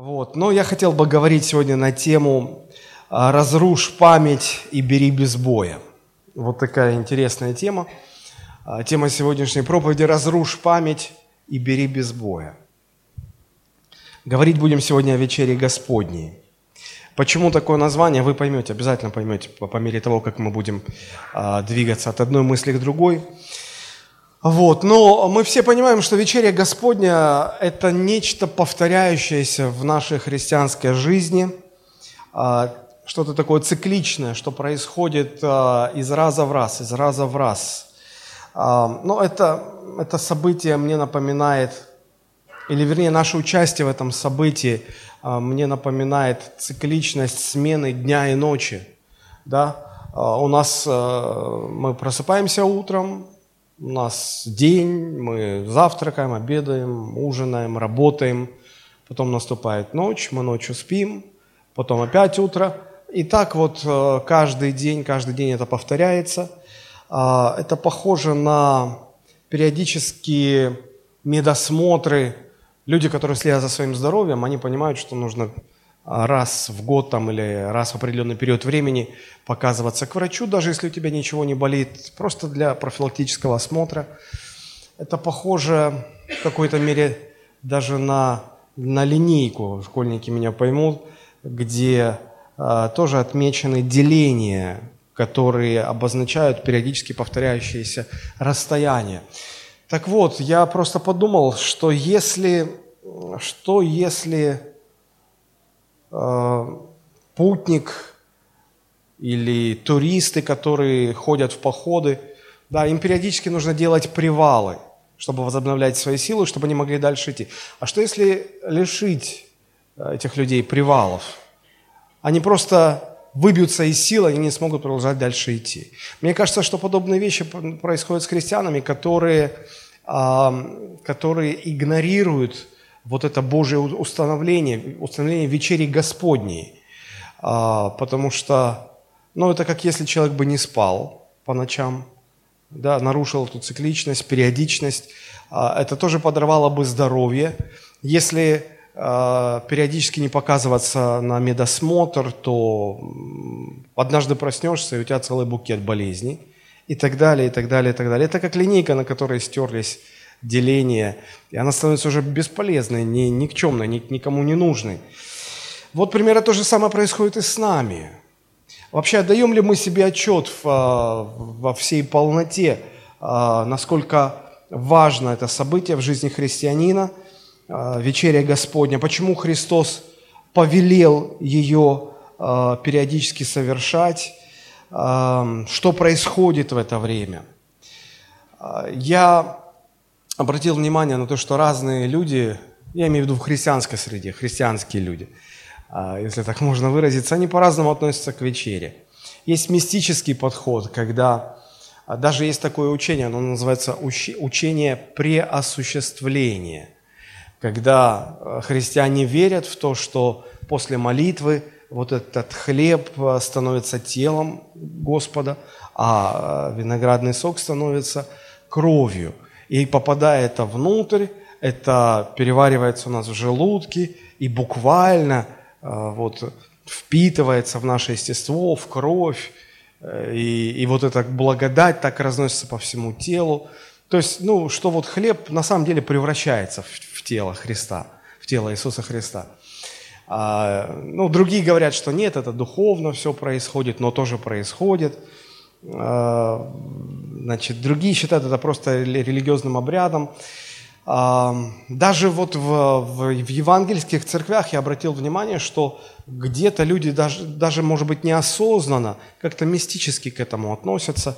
Вот. Но я хотел бы говорить сегодня на тему а, «Разрушь память и бери без боя». Вот такая интересная тема. А, тема сегодняшней проповеди «Разрушь память и бери без боя». Говорить будем сегодня о вечере Господней. Почему такое название, вы поймете, обязательно поймете по, мере того, как мы будем а, двигаться от одной мысли к другой. Вот, но мы все понимаем, что вечеря Господня – это нечто повторяющееся в нашей христианской жизни, а, что-то такое цикличное, что происходит а, из раза в раз, из раза в раз. А, но это, это событие мне напоминает, или вернее, наше участие в этом событии мне напоминает цикличность смены дня и ночи. Да? У нас мы просыпаемся утром, у нас день, мы завтракаем, обедаем, ужинаем, работаем. Потом наступает ночь, мы ночью спим, потом опять утро. И так вот э, каждый день, каждый день это повторяется. А, это похоже на периодические медосмотры. Люди, которые следят за своим здоровьем, они понимают, что нужно раз в год там, или раз в определенный период времени показываться к врачу, даже если у тебя ничего не болит, просто для профилактического осмотра. Это похоже в какой-то мере даже на, на линейку, школьники меня поймут, где э, тоже отмечены деления, которые обозначают периодически повторяющиеся расстояния. Так вот, я просто подумал, что если, что если путник или туристы, которые ходят в походы, да, им периодически нужно делать привалы, чтобы возобновлять свои силы, чтобы они могли дальше идти. А что если лишить э, этих людей привалов? Они просто выбьются из сил, они не смогут продолжать дальше идти. Мне кажется, что подобные вещи происходят с христианами, которые, которые игнорируют вот это Божье установление, установление вечери Господней. А, потому что, ну, это как если человек бы не спал по ночам, да, нарушил эту цикличность, периодичность. А, это тоже подорвало бы здоровье. Если а, периодически не показываться на медосмотр, то однажды проснешься, и у тебя целый букет болезней, и так далее, и так далее, и так далее. Это как линейка, на которой стерлись деление, и она становится уже бесполезной, ни, никчемной, ни, никому не нужной. Вот примерно то же самое происходит и с нами. Вообще, отдаем ли мы себе отчет в, а, во всей полноте, а, насколько важно это событие в жизни христианина, а, вечеря Господня, почему Христос повелел ее периодически совершать, что происходит в это время. Я обратил внимание на то, что разные люди, я имею в виду в христианской среде, христианские люди, а, если так можно выразиться, они по-разному относятся к вечере. Есть мистический подход, когда а, даже есть такое учение, оно называется учение преосуществления, когда а, христиане верят в то, что после молитвы вот этот хлеб становится телом Господа, а виноградный сок становится кровью – и попадая это внутрь, это переваривается у нас в желудке и буквально э, вот, впитывается в наше естество, в кровь, э, и, и вот эта благодать так разносится по всему телу. То есть, ну, что вот хлеб на самом деле превращается в, в тело Христа, в тело Иисуса Христа. А, ну, другие говорят, что нет, это духовно все происходит, но тоже происходит. А, значит, другие считают это просто религиозным обрядом. А, даже вот в, в, в евангельских церквях я обратил внимание, что где-то люди даже, даже, может быть, неосознанно, как-то мистически к этому относятся.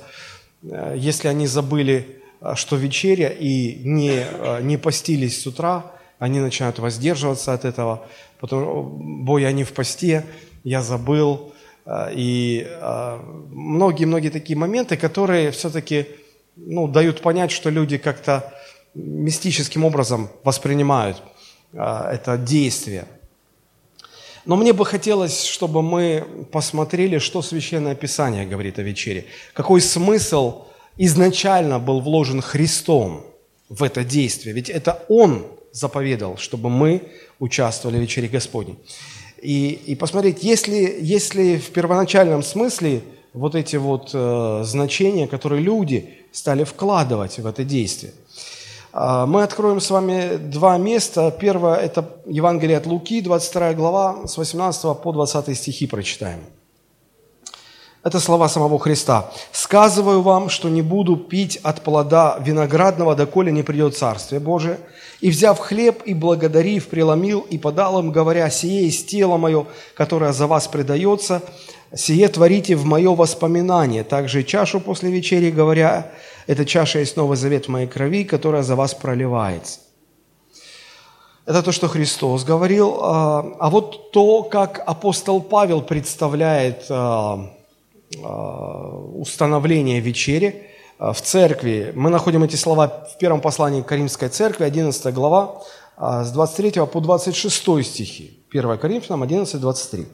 Э, если они забыли, э, что вечеря, и не, э, не постились с утра, они начинают воздерживаться от этого, потому бой, я не в посте, я забыл, и а, многие-многие такие моменты, которые все-таки ну, дают понять, что люди как-то мистическим образом воспринимают а, это действие. Но мне бы хотелось, чтобы мы посмотрели, что Священное Писание говорит о вечере. Какой смысл изначально был вложен Христом в это действие. Ведь это Он заповедал, чтобы мы участвовали в вечере Господней. И, и посмотреть, если, если в первоначальном смысле вот эти вот э, значения, которые люди стали вкладывать в это действие. Э, мы откроем с вами два места. Первое – это Евангелие от Луки, 22 глава, с 18 по 20 стихи прочитаем. Это слова самого Христа. «Сказываю вам, что не буду пить от плода виноградного, доколе не придет Царствие Божие. И, взяв хлеб и благодарив, преломил и подал им, говоря, «Сие есть тело мое, которое за вас предается, сие творите в мое воспоминание». Также и чашу после вечери, говоря, «Эта чаша есть новый завет моей крови, которая за вас проливается». Это то, что Христос говорил. А, а вот то, как апостол Павел представляет а, установления вечери а, в церкви. Мы находим эти слова в первом послании к Каримской церкви, 11 глава, а, с 23 по 26 стихи. 1 Коринфянам 11, 23.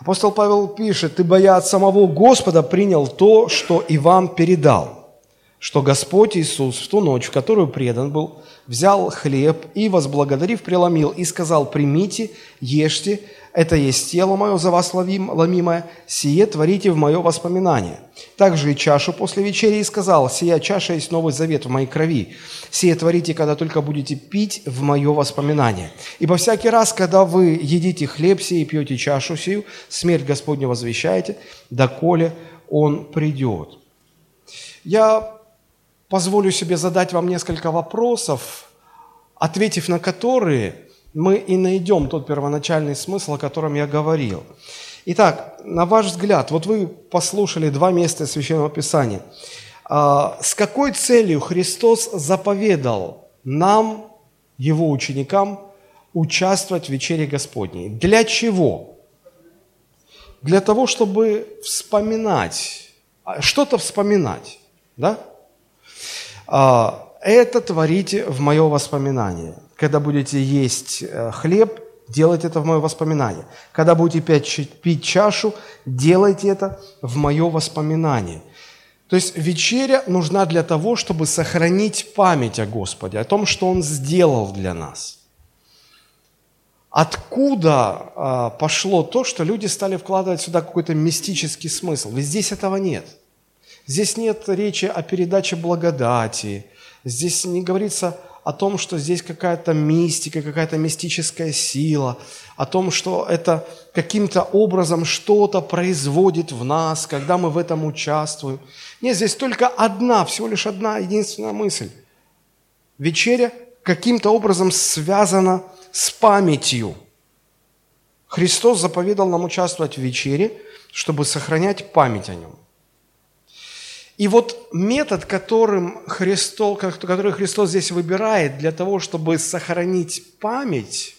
Апостол Павел пишет, «Ибо я от самого Господа принял то, что и вам передал, что Господь Иисус в ту ночь, в которую предан был, взял хлеб и, возблагодарив, преломил и сказал, примите, ешьте, это есть тело мое за вас ломимое, сие творите в мое воспоминание. Также и чашу после вечери и сказал, сия чаша есть новый завет в моей крови. Сие творите, когда только будете пить в мое воспоминание. Ибо всякий раз, когда вы едите хлеб сей и пьете чашу сию, смерть Господня возвещаете, доколе Он придет. Я позволю себе задать вам несколько вопросов, ответив на которые – мы и найдем тот первоначальный смысл, о котором я говорил. Итак, на ваш взгляд, вот вы послушали два места Священного Писания. А, с какой целью Христос заповедал нам, Его ученикам, участвовать в вечере Господней? Для чего? Для того, чтобы вспоминать, а, что-то вспоминать, да? А, это творите в мое воспоминание – когда будете есть э, хлеб, делайте это в мое воспоминание. Когда будете пить, чашу, делайте это в мое воспоминание. То есть вечеря нужна для того, чтобы сохранить память о Господе, о том, что Он сделал для нас. Откуда э, пошло то, что люди стали вкладывать сюда какой-то мистический смысл? Ведь здесь этого нет. Здесь нет речи о передаче благодати. Здесь не говорится о том, что здесь какая-то мистика, какая-то мистическая сила, о том, что это каким-то образом что-то производит в нас, когда мы в этом участвуем. Нет, здесь только одна, всего лишь одна единственная мысль. Вечеря каким-то образом связана с памятью. Христос заповедал нам участвовать в вечере, чтобы сохранять память о нем. И вот метод, которым Христос, который Христос здесь выбирает для того, чтобы сохранить память,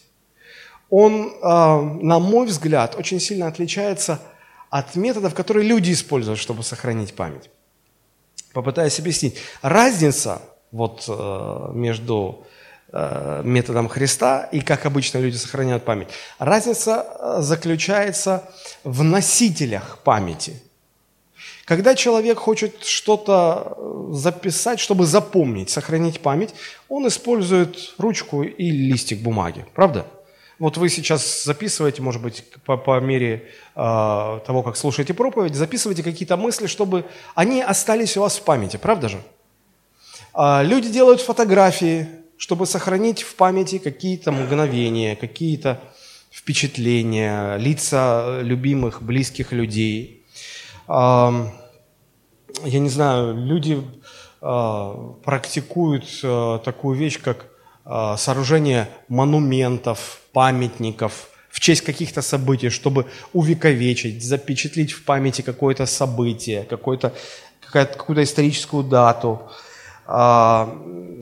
он, а, на мой взгляд, очень сильно отличается от методов, которые люди используют, чтобы сохранить память. Попытаюсь объяснить. Разница вот э, между э, методом Христа и как обычно люди сохраняют память. Разница э, заключается в носителях памяти – когда человек хочет что-то э, записать, чтобы запомнить, сохранить память, он использует ручку и листик бумаги. Правда? Вот вы сейчас записываете, может быть, по, по мере э, того, как слушаете проповедь, записываете какие-то мысли, чтобы они остались у вас в памяти. Правда же? Э, люди делают фотографии, чтобы сохранить в памяти какие-то мгновения, какие-то впечатления, лица любимых, близких людей я не знаю, люди а, практикуют а, такую вещь, как а, сооружение монументов, памятников в честь каких-то событий, чтобы увековечить, запечатлить в памяти какое-то событие, какое-то, какую-то историческую дату.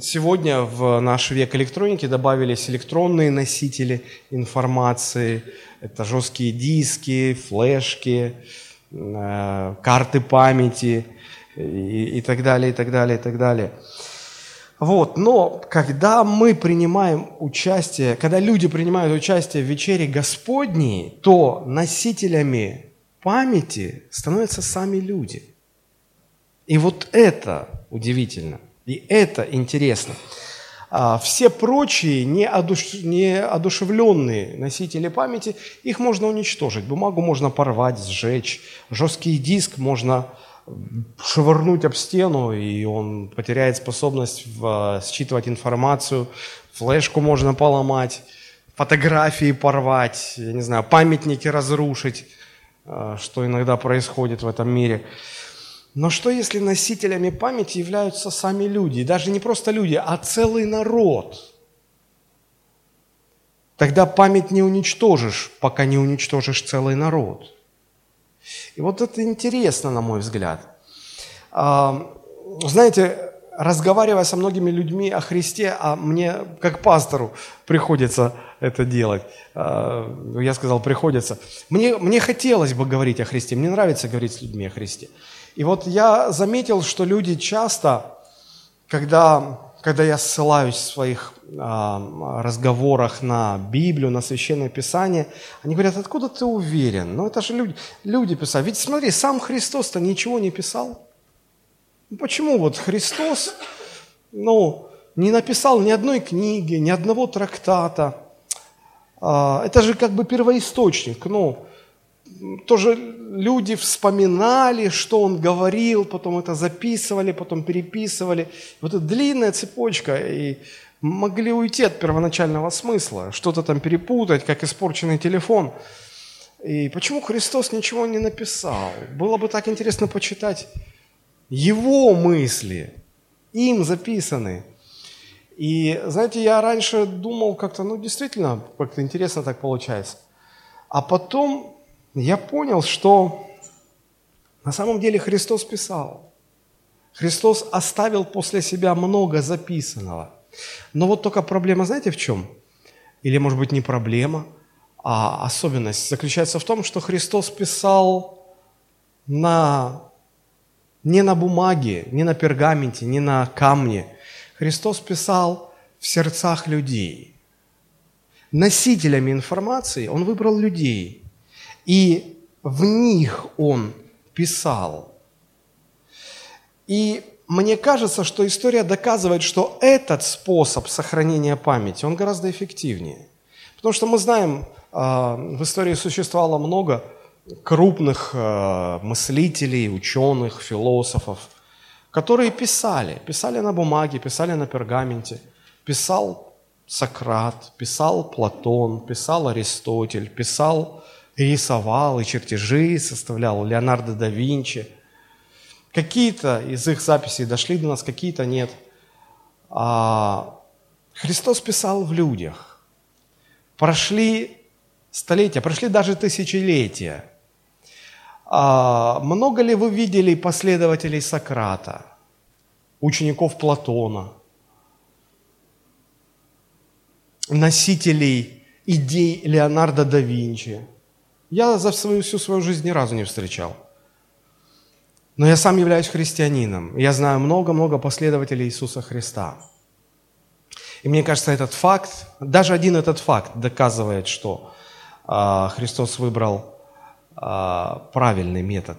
Сегодня в наш век электроники добавились электронные носители информации. Это жесткие диски, флешки, Э, карты памяти и, и так далее, и так далее, и так далее. Вот, но когда мы принимаем участие, когда люди принимают участие в вечере Господней, то носителями памяти становятся сами люди. И вот это удивительно, и это интересно. А все прочие неодушевленные носители памяти, их можно уничтожить. Бумагу можно порвать, сжечь, жесткий диск можно швырнуть об стену, и он потеряет способность в, считывать информацию, флешку можно поломать, фотографии порвать, я не знаю, памятники разрушить, а, что иногда происходит в этом мире. Но что если носителями памяти являются сами люди, даже не просто люди, а целый народ? Тогда память не уничтожишь, пока не уничтожишь целый народ. И вот это интересно, на мой взгляд. А, знаете, разговаривая со многими людьми о Христе, а мне, как пастору, приходится это делать. А, я сказал, приходится. Мне, мне хотелось бы говорить о Христе, мне нравится говорить с людьми о Христе. И вот я заметил, что люди часто, когда, когда я ссылаюсь в своих а, разговорах на Библию, на Священное Писание, они говорят, откуда ты уверен? Ну это же люди, люди писали. Ведь смотри, сам Христос-то ничего не писал. Почему вот Христос, ну, не написал ни одной книги, ни одного трактата? А, это же как бы первоисточник, ну, тоже люди вспоминали, что он говорил, потом это записывали, потом переписывали. Вот эта длинная цепочка, и могли уйти от первоначального смысла, что-то там перепутать, как испорченный телефон. И почему Христос ничего не написал? Было бы так интересно почитать его мысли, им записаны. И, знаете, я раньше думал как-то, ну, действительно, как-то интересно так получается. А потом я понял, что на самом деле Христос писал. Христос оставил после себя много записанного. Но вот только проблема, знаете, в чем? Или, может быть, не проблема, а особенность заключается в том, что Христос писал на, не на бумаге, не на пергаменте, не на камне. Христос писал в сердцах людей. Носителями информации Он выбрал людей – и в них он писал. И мне кажется, что история доказывает, что этот способ сохранения памяти, он гораздо эффективнее. Потому что мы знаем, а, в истории существовало много крупных а, мыслителей, ученых, философов, которые писали, писали на бумаге, писали на пергаменте, писал Сократ, писал Платон, писал Аристотель, писал рисовал, и чертежи составлял, Леонардо да Винчи. Какие-то из их записей дошли до нас, какие-то нет. А Христос писал в людях. Прошли столетия, прошли даже тысячелетия. А много ли вы видели последователей Сократа, учеников Платона, носителей идей Леонардо да Винчи – я за свою, всю свою жизнь ни разу не встречал. Но я сам являюсь христианином. Я знаю много-много последователей Иисуса Христа. И мне кажется, этот факт, даже один этот факт доказывает, что э, Христос выбрал э, правильный метод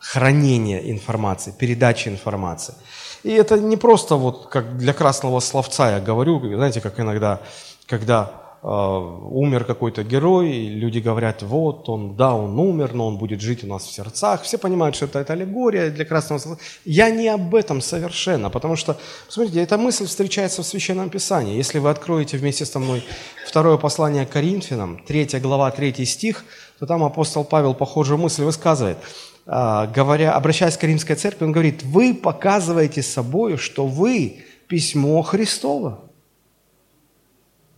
хранения информации, передачи информации. И это не просто вот как для красного словца я говорю, знаете, как иногда, когда умер какой-то герой, люди говорят, вот он, да, он умер, но он будет жить у нас в сердцах. Все понимают, что это, это аллегория для красного Я не об этом совершенно, потому что, смотрите, эта мысль встречается в Священном Писании. Если вы откроете вместе со мной второе послание к Коринфянам, 3 глава, 3 стих, то там апостол Павел похожую мысль высказывает. А, говоря, обращаясь к Римской церкви, он говорит, вы показываете собой, что вы письмо Христово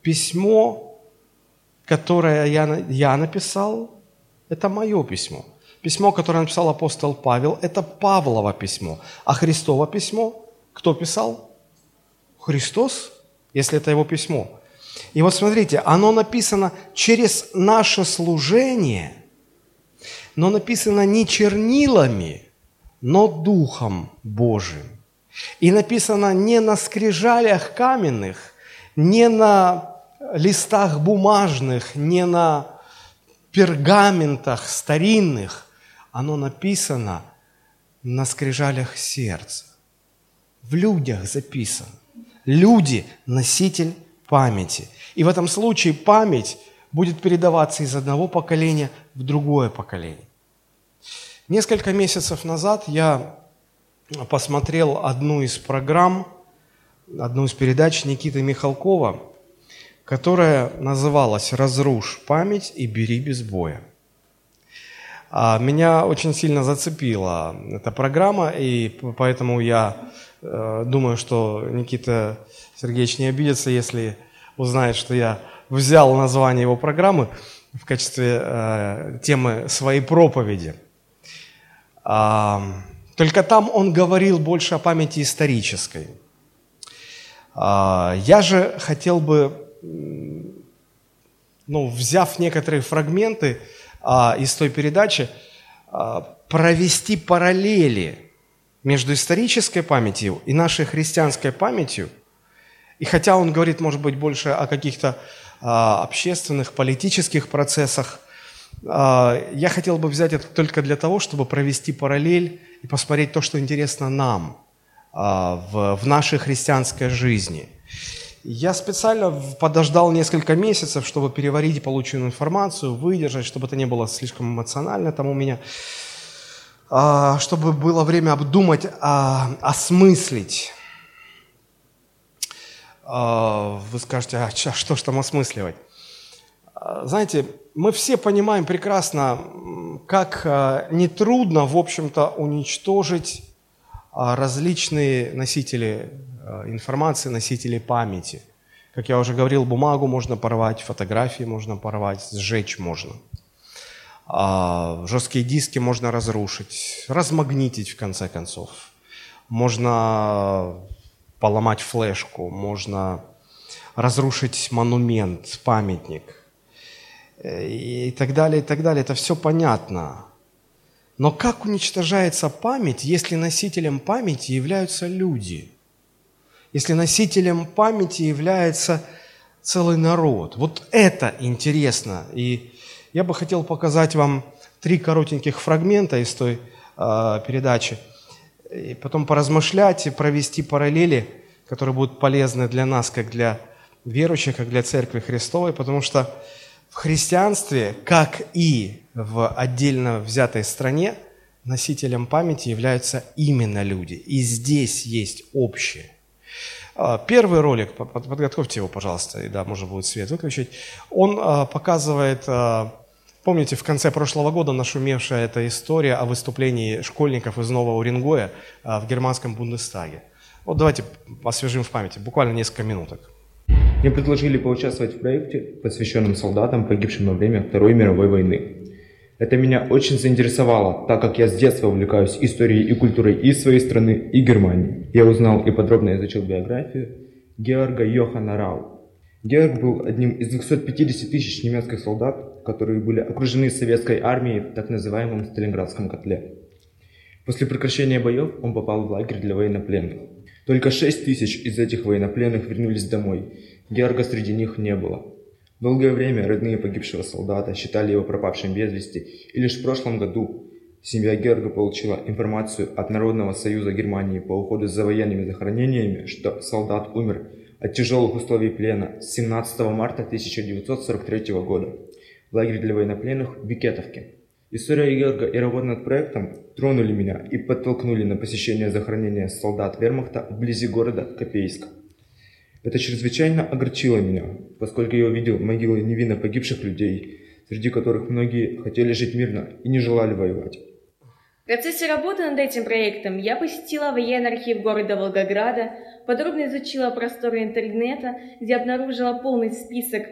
Письмо, которое я, я написал, это мое письмо. Письмо, которое написал апостол Павел, это Павлово письмо. А Христово письмо, кто писал? Христос, если это его письмо. И вот смотрите, оно написано через наше служение, но написано не чернилами, но Духом Божиим. И написано не на скрижалях каменных, не на листах бумажных, не на пергаментах старинных. Оно написано на скрижалях сердца. В людях записано. люди – носитель памяти. И в этом случае память будет передаваться из одного поколения в другое поколение. Несколько месяцев назад я посмотрел одну из программ, одну из передач Никиты Михалкова, которая называлась «Разрушь память и бери без боя». А меня очень сильно зацепила эта программа, и поэтому я э, думаю, что Никита Сергеевич не обидится, если узнает, что я взял название его программы в качестве э, темы своей проповеди. А, только там он говорил больше о памяти исторической. А, я же хотел бы, ну, взяв некоторые фрагменты а, из той передачи, а, провести параллели между исторической памятью и нашей христианской памятью. И хотя он говорит, может быть, больше о каких-то а, общественных, политических процессах, а, я хотел бы взять это только для того, чтобы провести параллель и посмотреть то, что интересно нам а, в, в нашей христианской жизни. Я специально подождал несколько месяцев, чтобы переварить полученную информацию, выдержать, чтобы это не было слишком эмоционально там у меня, чтобы было время обдумать, осмыслить а, вы скажете, а что ж там осмысливать? А, знаете, мы все понимаем прекрасно, как а, нетрудно, в общем-то, уничтожить различные носители информации, носители памяти. Как я уже говорил, бумагу можно порвать, фотографии можно порвать, сжечь можно. Жесткие диски можно разрушить, размагнитить в конце концов. Можно поломать флешку, можно разрушить монумент, памятник э, и так далее, и так далее. Это все понятно. Но как уничтожается память, если носителем памяти являются люди? Если носителем памяти является целый народ? Вот это интересно. И я бы хотел показать вам три коротеньких фрагмента из той э, передачи – и потом поразмышлять и провести параллели, которые будут полезны для нас, как для верующих, как для Церкви Христовой, потому что в христианстве, как и в отдельно взятой стране, носителем памяти являются именно люди. И здесь есть общее. А, первый ролик, подготовьте его, пожалуйста, и да, можно будет свет выключить. Он а, показывает а, Помните, в конце прошлого года нашумевшая эта история о выступлении школьников из Нового Уренгоя в германском Бундестаге. Вот давайте освежим в памяти, буквально несколько минуток. Мне предложили поучаствовать в проекте, посвященном солдатам, погибшим во время Второй мировой войны. Это меня очень заинтересовало, так как я с детства увлекаюсь историей и культурой и своей страны, и Германии. Я узнал и подробно изучил биографию Георга Йохана Рау, Георг был одним из 250 тысяч немецких солдат, которые были окружены советской армией в так называемом Сталинградском котле. После прекращения боев он попал в лагерь для военнопленных. Только 6 тысяч из этих военнопленных вернулись домой. Георга среди них не было. Долгое время родные погибшего солдата считали его пропавшим без вести, и лишь в прошлом году семья Георга получила информацию от Народного союза Германии по уходу за военными захоронениями, что солдат умер от тяжелых условий плена с 17 марта 1943 года в лагере для военнопленных в Бикетовке. История Георга и работа над проектом тронули меня и подтолкнули на посещение захоронения солдат вермахта вблизи города Копейска. Это чрезвычайно огорчило меня, поскольку я увидел могилы невинно погибших людей, среди которых многие хотели жить мирно и не желали воевать. В процессе работы над этим проектом я посетила военный архив города Волгограда, подробно изучила просторы интернета, где обнаружила полный список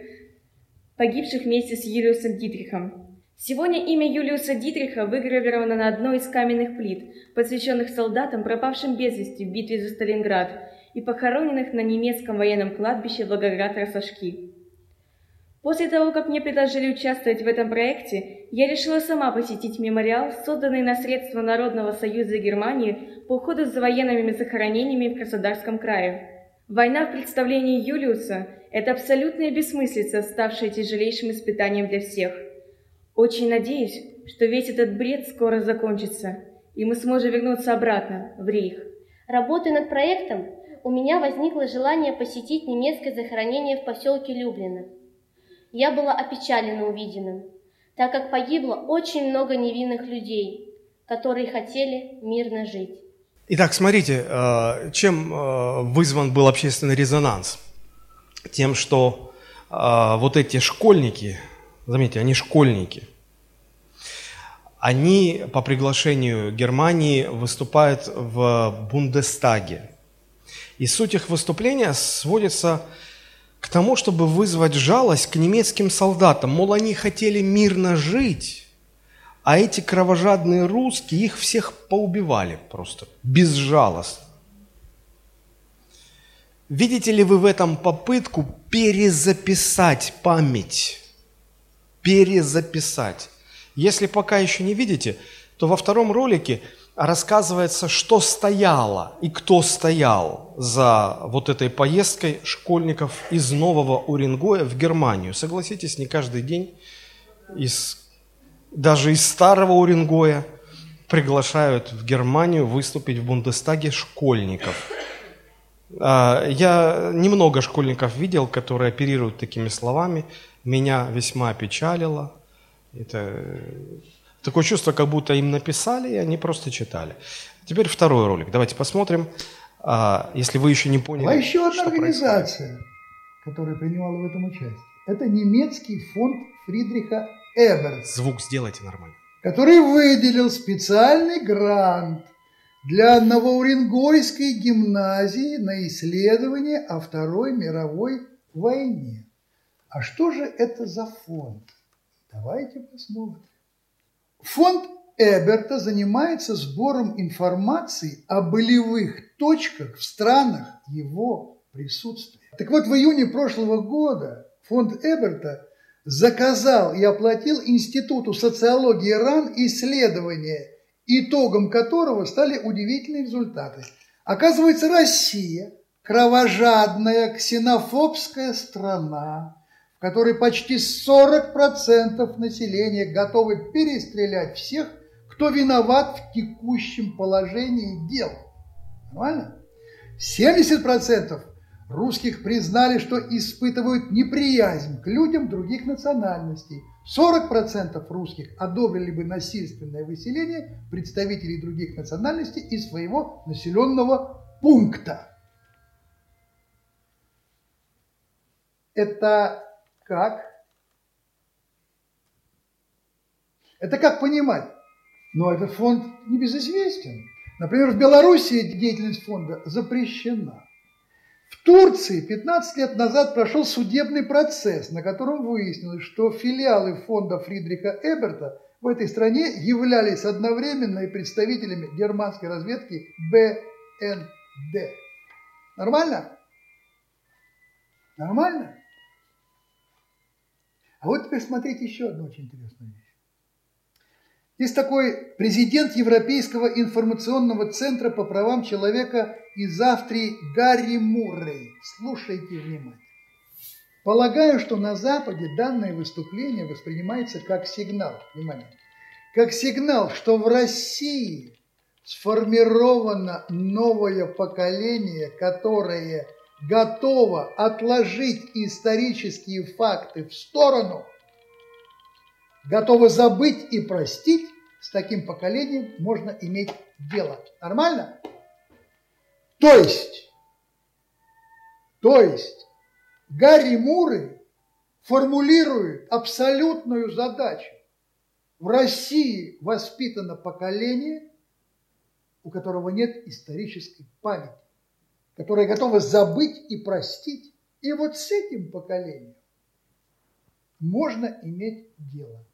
погибших вместе с Юлиусом Дитрихом. Сегодня имя Юлиуса Дитриха выгравировано на одной из каменных плит, посвященных солдатам, пропавшим без вести в битве за Сталинград и похороненных на немецком военном кладбище Волгоград-Росошки. После того, как мне предложили участвовать в этом проекте, я решила сама посетить мемориал, созданный на средства Народного союза Германии по уходу за военными захоронениями в Краснодарском крае. Война в представлении Юлиуса – это абсолютная бессмыслица, ставшая тяжелейшим испытанием для всех. Очень надеюсь, что весь этот бред скоро закончится, и мы сможем вернуться обратно, в Рейх. Работая над проектом, у меня возникло желание посетить немецкое захоронение в поселке Люблино. Я была опечалена увиденным, так как погибло очень много невинных людей, которые хотели мирно жить. Итак, смотрите, э, чем э, вызван был общественный резонанс? Тем, что э, вот эти школьники, заметьте, они школьники, они по приглашению Германии выступают в Бундестаге. И суть их выступления сводится к тому, чтобы вызвать жалость к немецким солдатам. Мол, они хотели мирно жить, а эти кровожадные русские их всех поубивали просто, безжалостно. Видите ли вы в этом попытку перезаписать память? Перезаписать. Если пока еще не видите, то во втором ролике рассказывается, что стояло и кто стоял за вот этой поездкой школьников из Нового Уренгоя в Германию. Согласитесь, не каждый день из, даже из Старого Уренгоя приглашают в Германию выступить в Бундестаге школьников. А, я немного школьников видел, которые оперируют такими словами. Меня весьма печалило, это такое чувство, как будто им написали, и они просто читали. Теперь второй ролик. Давайте посмотрим. А, если вы еще не поняли. А еще одна организация, происходит. которая принимала в этом участие. Это немецкий фонд Фридриха Эберт. Звук сделайте нормально. Который выделил специальный грант для Новоуренгойской гимназии на исследование о Второй мировой войне. А что же это за фонд? Давайте посмотрим. Фонд Эберта занимается сбором информации о болевых точках в странах его присутствия. Так вот, в июне прошлого года фонд Эберта заказал и оплатил Институту социологии РАН исследование, итогом которого стали удивительные результаты. Оказывается, Россия – кровожадная ксенофобская страна, в которой почти 40% населения готовы перестрелять всех, кто виноват в текущем положении дел. Нормально? 70% русских признали, что испытывают неприязнь к людям других национальностей. 40% русских одобрили бы насильственное выселение представителей других национальностей из своего населенного пункта. Это как? Это как понимать? Но этот фонд не безызвестен. Например, в Беларуси деятельность фонда запрещена. В Турции 15 лет назад прошел судебный процесс, на котором выяснилось, что филиалы фонда Фридриха Эберта в этой стране являлись одновременно и представителями германской разведки БНД. Нормально? Нормально? А вот теперь смотрите еще одну очень интересную вещь. Есть такой президент Европейского информационного центра по правам человека из Австрии Гарри Муррей. Слушайте внимательно. Полагаю, что на Западе данное выступление воспринимается как сигнал, внимание, как сигнал, что в России сформировано новое поколение, которое готова отложить исторические факты в сторону, готова забыть и простить, с таким поколением можно иметь дело. Нормально? То есть, то есть, Гарри Муры формулирует абсолютную задачу. В России воспитано поколение, у которого нет исторической памяти которое готово забыть и простить. И вот с этим поколением можно иметь дело.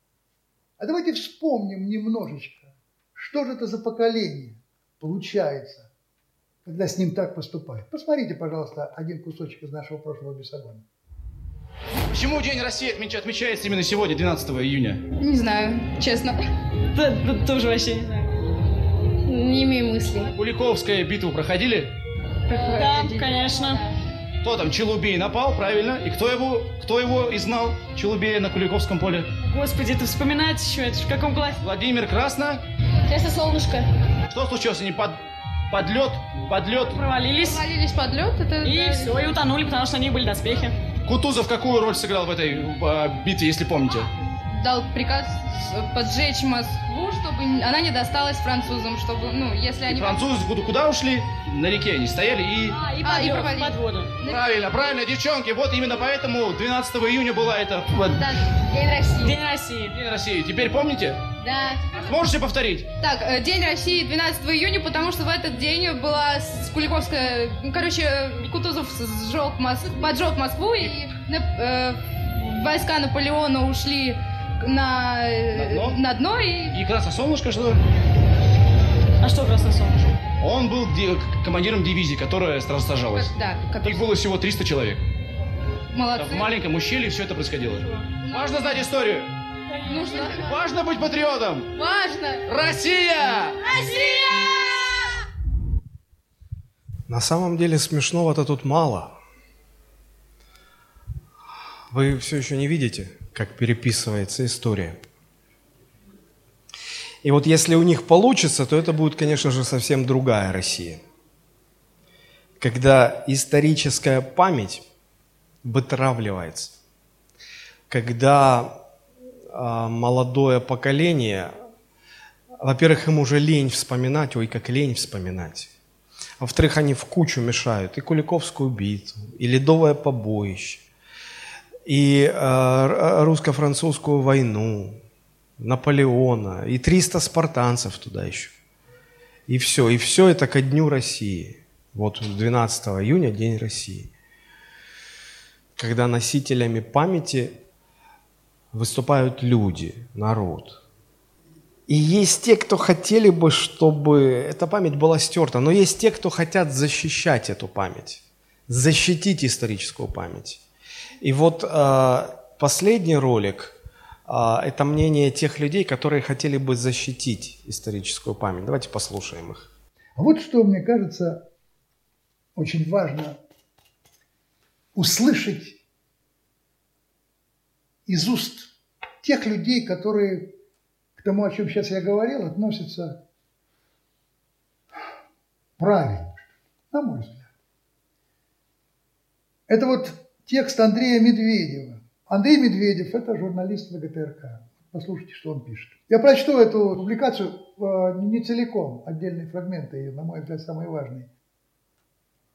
А давайте вспомним немножечко, что же это за поколение получается, когда с ним так поступают. Посмотрите, пожалуйста, один кусочек из нашего прошлого бесогона. Почему День России отмечается именно сегодня, 12 июня? Не знаю, честно. Тоже вообще не знаю. Не имею мысли. Куликовская битву проходили? Да, конечно. Кто там, Челубей напал, правильно? И кто его, кто его изгнал, Челубея на Куликовском поле? Господи, это вспоминать еще, это в каком классе? Владимир Красно. Красное солнышко. Что случилось, они под, подлет под лед. Провалились. Провалились под лед. Это, и да, все, и утонули, потому что у них были доспехи. Кутузов какую роль сыграл в этой э, битве, если помните? Дал приказ поджечь Москву, чтобы она не досталась французам, чтобы, ну, если они... И французы куда, куда ушли? На реке они стояли и... А, и, а, под, и под воду. Правильно, правильно, девчонки, вот именно поэтому 12 июня была это... Да, День России. День России. День России. Теперь помните? Да. Можете повторить? Так, э, День России 12 июня, потому что в этот день была Куликовская... Короче, Кутузов сжег Моск... поджег Москву, и э, войска Наполеона ушли на, на дно, на дно и... И Красное Солнышко что? А что Красное Солнышко? Он был командиром дивизии, которая сражалась. Да. Который... Их было всего 300 человек. Молодцы. В маленьком ущелье все это происходило. Важно знать историю. Нужно. Важно быть патриотом. Важно. Россия! Россия! На самом деле смешного-то тут мало. Вы все еще не видите, как переписывается история. И вот если у них получится, то это будет, конечно же, совсем другая Россия. Когда историческая память вытравливается, когда а, молодое поколение, во-первых, им уже лень вспоминать, ой, как лень вспоминать. Во-вторых, они в кучу мешают и Куликовскую битву, и Ледовое побоище, и э, русско-французскую войну, Наполеона, и 300 спартанцев туда еще. И все, и все это ко Дню России. Вот 12 июня День России. Когда носителями памяти выступают люди, народ. И есть те, кто хотели бы, чтобы эта память была стерта, но есть те, кто хотят защищать эту память, защитить историческую память. И вот э, последний ролик э, – это мнение тех людей, которые хотели бы защитить историческую память. Давайте послушаем их. А вот что, мне кажется, очень важно услышать из уст тех людей, которые к тому, о чем сейчас я говорил, относятся правильно, на мой взгляд. Это вот текст Андрея Медведева. Андрей Медведев – это журналист ВГТРК. Послушайте, что он пишет. Я прочту эту публикацию э, не целиком, отдельные фрагменты на мой взгляд, самые важные.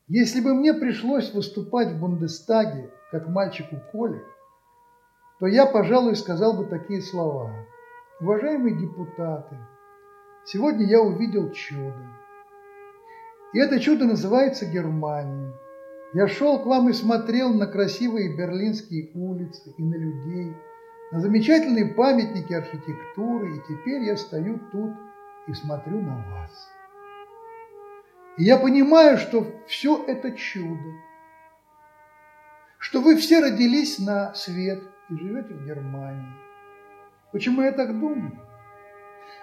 Если бы мне пришлось выступать в Бундестаге, как мальчику Коле, то я, пожалуй, сказал бы такие слова. Уважаемые депутаты, сегодня я увидел чудо. И это чудо называется Германия. Я шел к вам и смотрел на красивые берлинские улицы и на людей, на замечательные памятники архитектуры, и теперь я стою тут и смотрю на вас. И я понимаю, что все это чудо, что вы все родились на свет и живете в Германии. Почему я так думаю?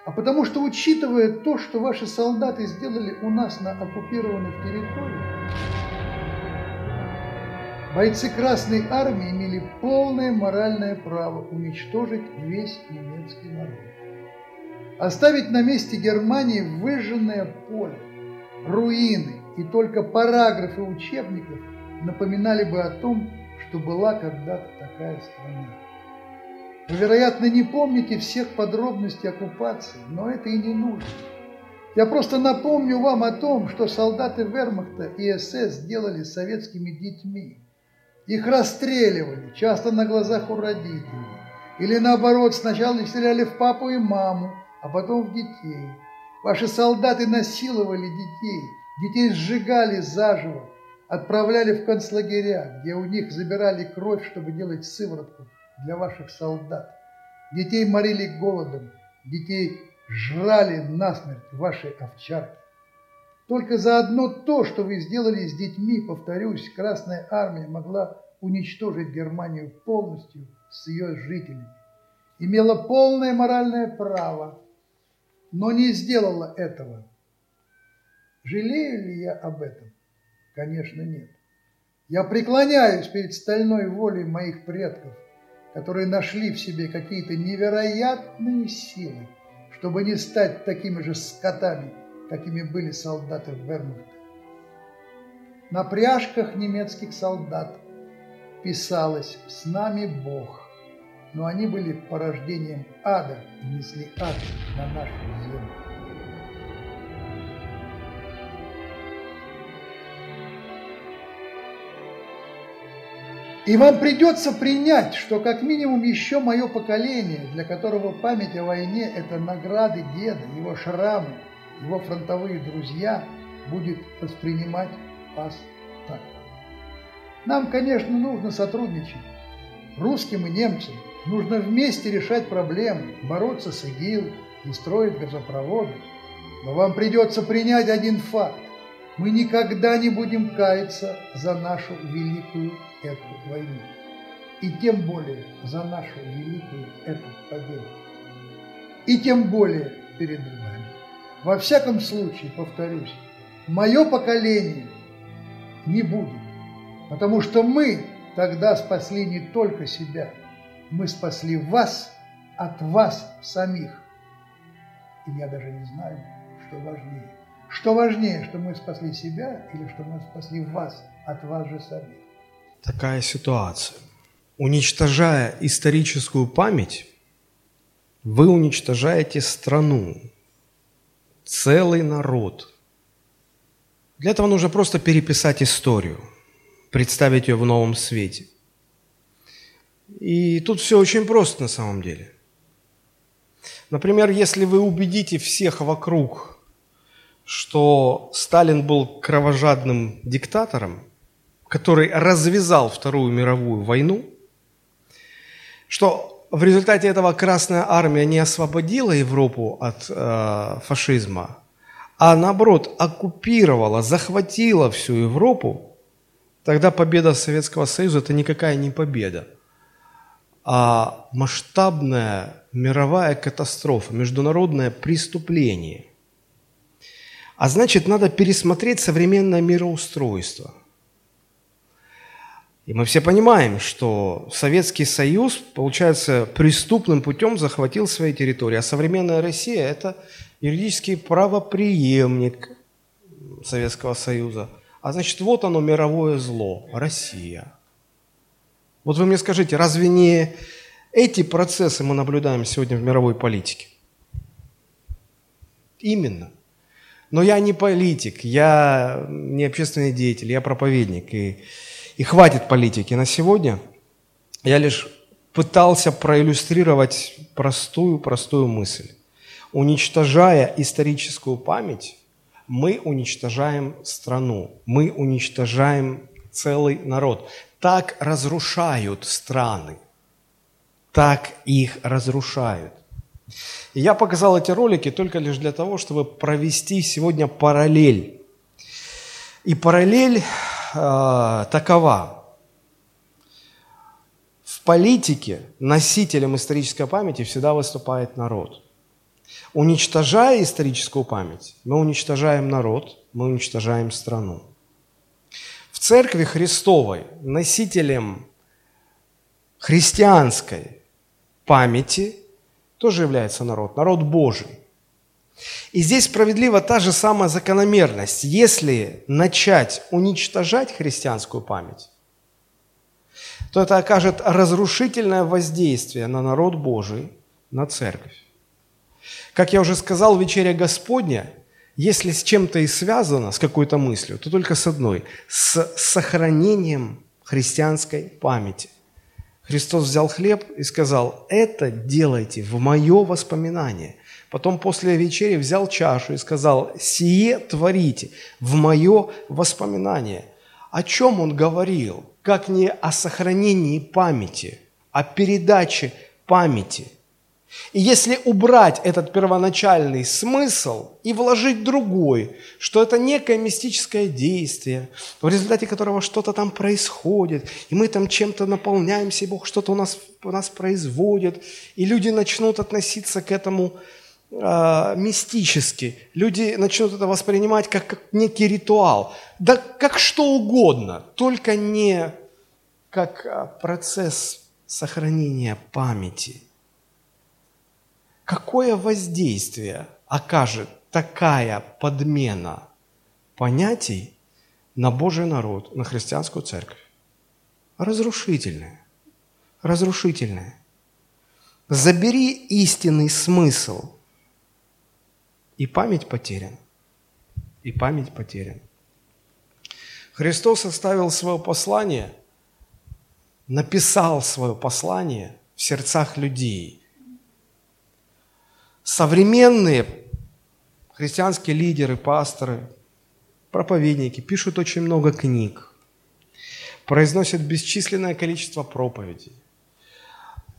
А потому что, учитывая то, что ваши солдаты сделали у нас на оккупированных территориях, Бойцы Красной Армии имели полное моральное право уничтожить весь немецкий народ. Оставить на месте Германии выжженное поле, руины и только параграфы учебников напоминали бы о том, что была когда-то такая страна. Вы, вероятно, не помните всех подробностей оккупации, но это и не нужно. Я просто напомню вам о том, что солдаты Вермахта и СС сделали с советскими детьми. Их расстреливали, часто на глазах у родителей. Или наоборот, сначала стреляли в папу и маму, а потом в детей. Ваши солдаты насиловали детей, детей сжигали заживо, отправляли в концлагеря, где у них забирали кровь, чтобы делать сыворотку для ваших солдат. Детей морили голодом, детей жрали насмерть ваши овчарки. Только за одно то, что вы сделали с детьми, повторюсь, Красная Армия могла уничтожить Германию полностью с ее жителями. Имела полное моральное право, но не сделала этого. Жалею ли я об этом? Конечно, нет. Я преклоняюсь перед стальной волей моих предков, которые нашли в себе какие-то невероятные силы, чтобы не стать такими же скотами, какими были солдаты Вермахта. на пряжках немецких солдат писалось «С нами Бог», но они были порождением ада и несли ад на нашу землю. И вам придется принять, что как минимум еще мое поколение, для которого память о войне – это награды деда, его шрамы, его фронтовые друзья, будет воспринимать вас так. Нам, конечно, нужно сотрудничать. Русским и немцам нужно вместе решать проблемы, бороться с ИГИЛ и строить газопроводы. Но вам придется принять один факт. Мы никогда не будем каяться за нашу великую эту войну. И тем более за нашу великую эту победу. И тем более перед вами. Во всяком случае, повторюсь, мое поколение не будет. Потому что мы тогда спасли не только себя, мы спасли вас от вас самих. И я даже не знаю, что важнее. Что важнее, что мы спасли себя или что мы спасли вас от вас же самих? Такая ситуация. Уничтожая историческую память, вы уничтожаете страну, целый народ. Для этого нужно просто переписать историю, представить ее в новом свете. И тут все очень просто на самом деле. Например, если вы убедите всех вокруг, что Сталин был кровожадным диктатором, который развязал Вторую мировую войну, что в результате этого Красная Армия не освободила Европу от э, фашизма, а наоборот оккупировала, захватила всю Европу, тогда победа Советского Союза – это никакая не победа, а масштабная мировая катастрофа, международное преступление. А значит, надо пересмотреть современное мироустройство. И мы все понимаем, что Советский Союз, получается, преступным путем захватил свои территории, а современная Россия – это юридический правоприемник Советского Союза. А значит, вот оно мировое зло – Россия. Вот вы мне скажите, разве не эти процессы мы наблюдаем сегодня в мировой политике? Именно. Но я не политик, я не общественный деятель, я проповедник. И и хватит политики на сегодня. Я лишь пытался проиллюстрировать простую-простую мысль. Уничтожая историческую память, мы уничтожаем страну, мы уничтожаем целый народ. Так разрушают страны, так их разрушают. И я показал эти ролики только лишь для того, чтобы провести сегодня параллель. И параллель э, такова. В политике носителем исторической памяти всегда выступает народ. Уничтожая историческую память, мы уничтожаем народ, мы уничтожаем страну. В Церкви Христовой носителем христианской памяти тоже является народ, народ Божий. И здесь справедлива та же самая закономерность. Если начать уничтожать христианскую память, то это окажет разрушительное воздействие на народ Божий, на церковь. Как я уже сказал, вечеря Господня, если с чем-то и связано, с какой-то мыслью, то только с одной – с сохранением христианской памяти. Христос взял хлеб и сказал, это делайте в мое воспоминание. Потом после вечери взял чашу и сказал, «Сие творите в мое воспоминание». О чем он говорил? Как не о сохранении памяти, о передаче памяти. И если убрать этот первоначальный смысл и вложить другой, что это некое мистическое действие, в результате которого что-то там происходит, и мы там чем-то наполняемся, и Бог что-то у нас, у нас производит, и люди начнут относиться к этому э, мистически. Люди начнут это воспринимать как, как некий ритуал. Да как что угодно, только не как а, процесс сохранения памяти. Какое воздействие окажет такая подмена понятий на Божий народ, на христианскую церковь. Разрушительное. Разрушительное. Забери истинный смысл, и память потеряна. И память потеряна. Христос оставил свое послание, написал свое послание в сердцах людей. Современные христианские лидеры, пасторы, проповедники пишут очень много книг, произносят бесчисленное количество проповедей.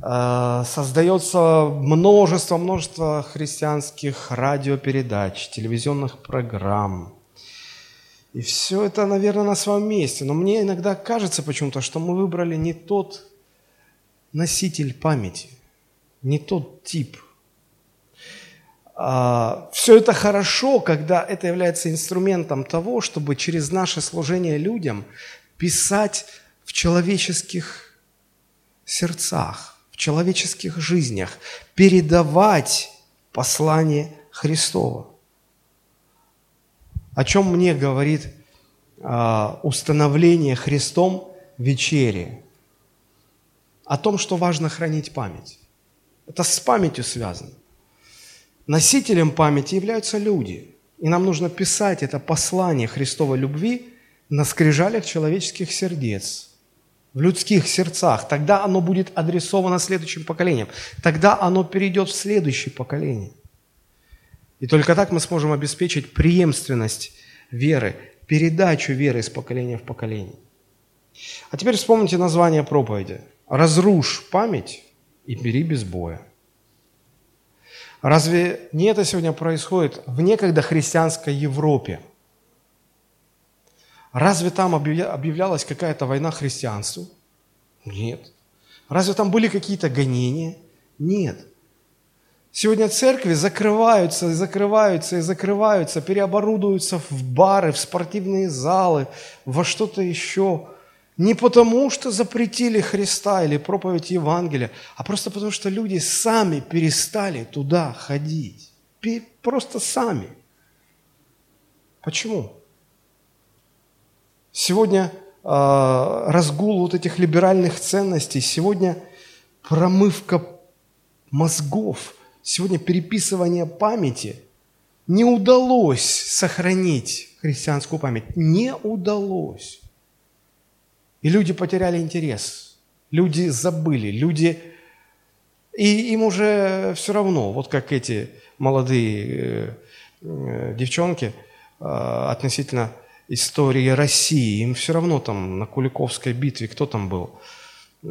Э, создается множество, множество христианских радиопередач, телевизионных программ. И все это, наверное, на своем месте. Но мне иногда кажется почему-то, что мы выбрали не тот носитель памяти, не тот тип. А, все это хорошо, когда это является инструментом того, чтобы через наше служение людям писать в человеческих сердцах, человеческих жизнях, передавать послание Христова. О чем мне говорит а, установление Христом вечери? О том, что важно хранить память. Это с памятью связано. Носителем памяти являются люди. И нам нужно писать это послание Христовой любви на скрижалях человеческих сердец – в людских сердцах, тогда оно будет адресовано следующим поколениям. Тогда оно перейдет в следующее поколение. И только так мы сможем обеспечить преемственность веры, передачу веры из поколения в поколение. А теперь вспомните название проповеди. «Разрушь память и бери без боя». Разве не это сегодня происходит в некогда христианской Европе – Разве там объявлялась какая-то война христианству? Нет. Разве там были какие-то гонения? Нет. Сегодня церкви закрываются и закрываются и закрываются, переоборудуются в бары, в спортивные залы, во что-то еще. Не потому, что запретили Христа или проповедь Евангелия, а просто потому, что люди сами перестали туда ходить. Просто сами. Почему? Сегодня э, разгул вот этих либеральных ценностей, сегодня промывка мозгов, сегодня переписывание памяти. Не удалось сохранить христианскую память. Не удалось. И люди потеряли интерес. Люди забыли. Люди... И им уже все равно, вот как эти молодые э, э, девчонки э, относительно истории России. Им все равно там на Куликовской битве, кто там был?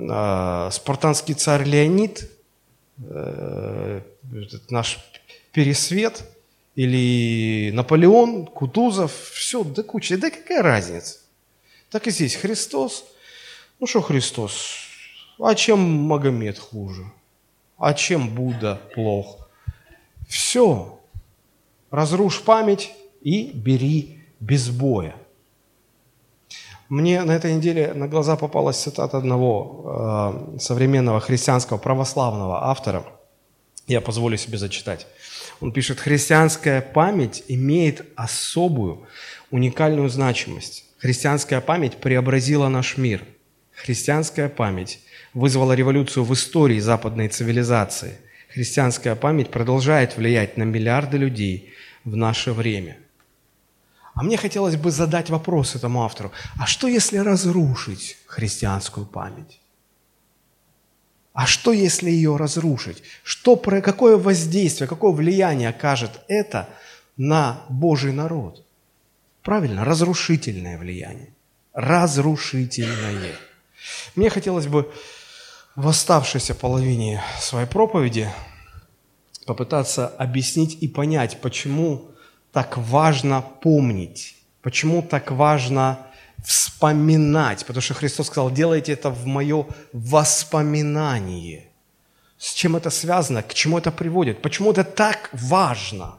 А, спартанский царь Леонид, э, наш Пересвет или Наполеон, Кутузов, все, да куча, да какая разница? Так и здесь Христос. Ну что Христос? А чем Магомед хуже? А чем Будда плох? Все. Разрушь память и бери без боя. Мне на этой неделе на глаза попалась цитата одного э, современного христианского православного автора. Я позволю себе зачитать. Он пишет, христианская память имеет особую, уникальную значимость. Христианская память преобразила наш мир. Христианская память вызвала революцию в истории западной цивилизации. Христианская память продолжает влиять на миллиарды людей в наше время – а мне хотелось бы задать вопрос этому автору. А что, если разрушить христианскую память? А что, если ее разрушить? Что, какое воздействие, какое влияние окажет это на Божий народ? Правильно, разрушительное влияние. Разрушительное. Мне хотелось бы в оставшейся половине своей проповеди попытаться объяснить и понять, почему так важно помнить? Почему так важно вспоминать? Потому что Христос сказал, делайте это в мое воспоминание. С чем это связано? К чему это приводит? Почему это так важно?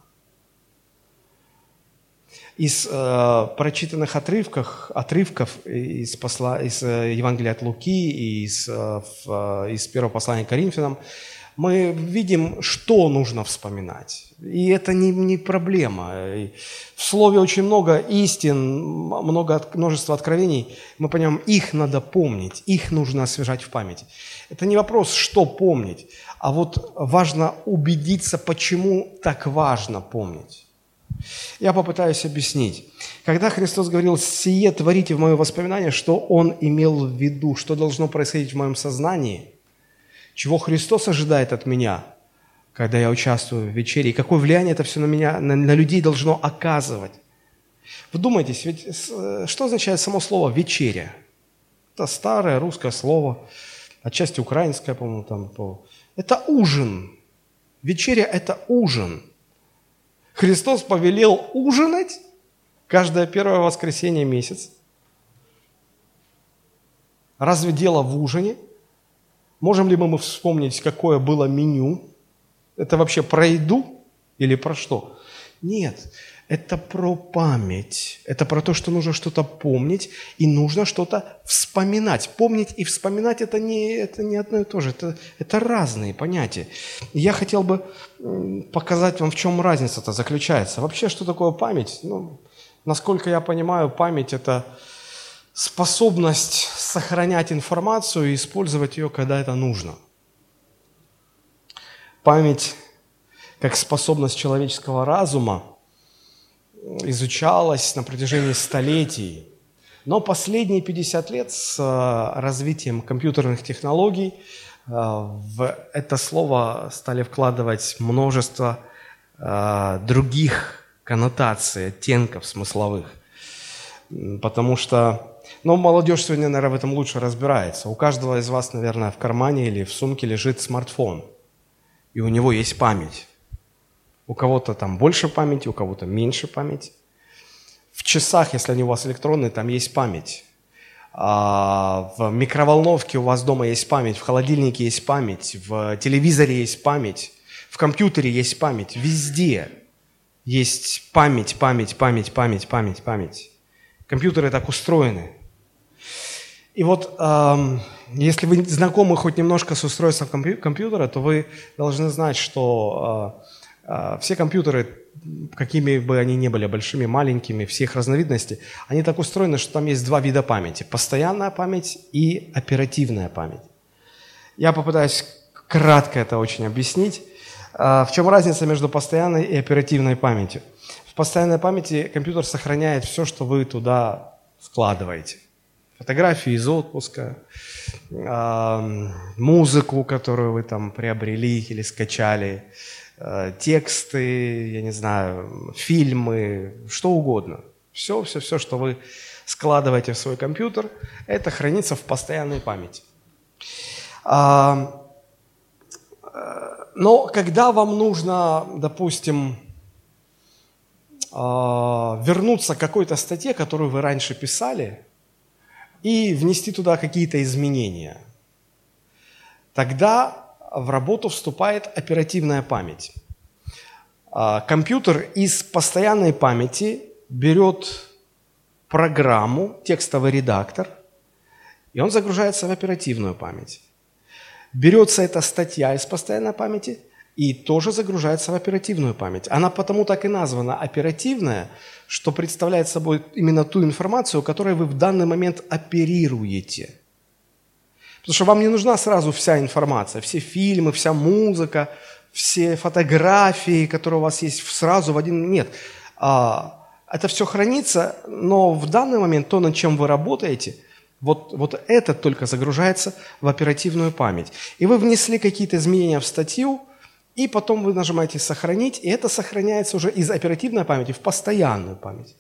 Из э, прочитанных отрывках, отрывков из, посла, из э, Евангелия от Луки и из, э, в, э, из первого послания к Коринфянам мы видим, что нужно вспоминать. И это не, не проблема. В Слове очень много истин, много, множество откровений. Мы понимаем, их надо помнить, их нужно освежать в памяти. Это не вопрос, что помнить, а вот важно убедиться, почему так важно помнить. Я попытаюсь объяснить. Когда Христос говорил «сие творите в мое воспоминание», что Он имел в виду, что должно происходить в моем сознании, чего Христос ожидает от меня, когда я участвую в вечере, и какое влияние это все на меня, на, на людей должно оказывать. Вдумайтесь, ведь э, что означает само слово «вечеря»? Это старое русское слово, отчасти украинское, по-моему, там. по- Это ужин. Вечеря – это ужин. Христос повелел ужинать каждое первое воскресенье месяц. Разве дело в ужине? Можем ли мы вспомнить, какое было меню? Это вообще про еду или про что? Нет, это про память. Это про то, что нужно что-то помнить и нужно что-то вспоминать. Помнить и вспоминать это не, это не одно и то же. Это, это разные понятия. Я хотел бы показать вам, в чем разница-то заключается. Вообще, что такое память? Ну, насколько я понимаю, память – это способность сохранять информацию и использовать ее, когда это нужно. Память, как способность человеческого разума, изучалась на протяжении столетий. Но последние 50 лет с э, развитием компьютерных технологий э, в это слово стали вкладывать множество э, других коннотаций, оттенков смысловых. Потому что, ну, молодежь сегодня, наверное, в этом лучше разбирается. У каждого из вас, наверное, в кармане или в сумке лежит смартфон, и у него есть память. У кого-то там больше памяти, у кого-то меньше памяти. В часах, если они у вас электронные, там есть память. А, в микроволновке у вас дома есть память, в холодильнике есть память, в телевизоре есть память, в компьютере есть память, везде есть память, память, память, память, память, память. Компьютеры так устроены. И вот эм, если вы знакомы хоть немножко с устройством компью- компьютера, то вы должны знать, что э, э, все компьютеры, какими бы они ни были, большими, маленькими, всех разновидностей, они так устроены, что там есть два вида памяти. Постоянная память и оперативная память. Я попытаюсь кратко это очень объяснить. А, В чем разница между постоянной и оперативной памятью? В постоянной памяти компьютер сохраняет все, что вы туда складываете. Фотографии из отпуска, а, музыку, которую вы там приобрели или скачали, а, тексты, я не знаю, фильмы, что угодно. Все, все, все, что вы складываете в свой компьютер, это хранится в постоянной памяти. А, но когда вам нужно, допустим, вернуться к какой-то статье, которую вы раньше писали, и внести туда какие-то изменения, тогда в работу вступает оперативная память. А, Компьютер из постоянной памяти берет программу, текстовый редактор, и он загружается в оперативную память. Берется эта статья из постоянной памяти и тоже загружается в оперативную память. Она потому так и названа оперативная, что представляет собой именно ту информацию, которой вы в данный момент оперируете. Потому что вам не нужна сразу вся информация, все фильмы, вся музыка, все фотографии, которые у вас есть сразу в один... Нет. А, Это все хранится, но в данный момент то, над чем вы работаете, вот, вот это только загружается в оперативную память. И вы внесли какие-то изменения в статью, и потом вы нажимаете «Сохранить», и это сохраняется уже из оперативной памяти в постоянную память.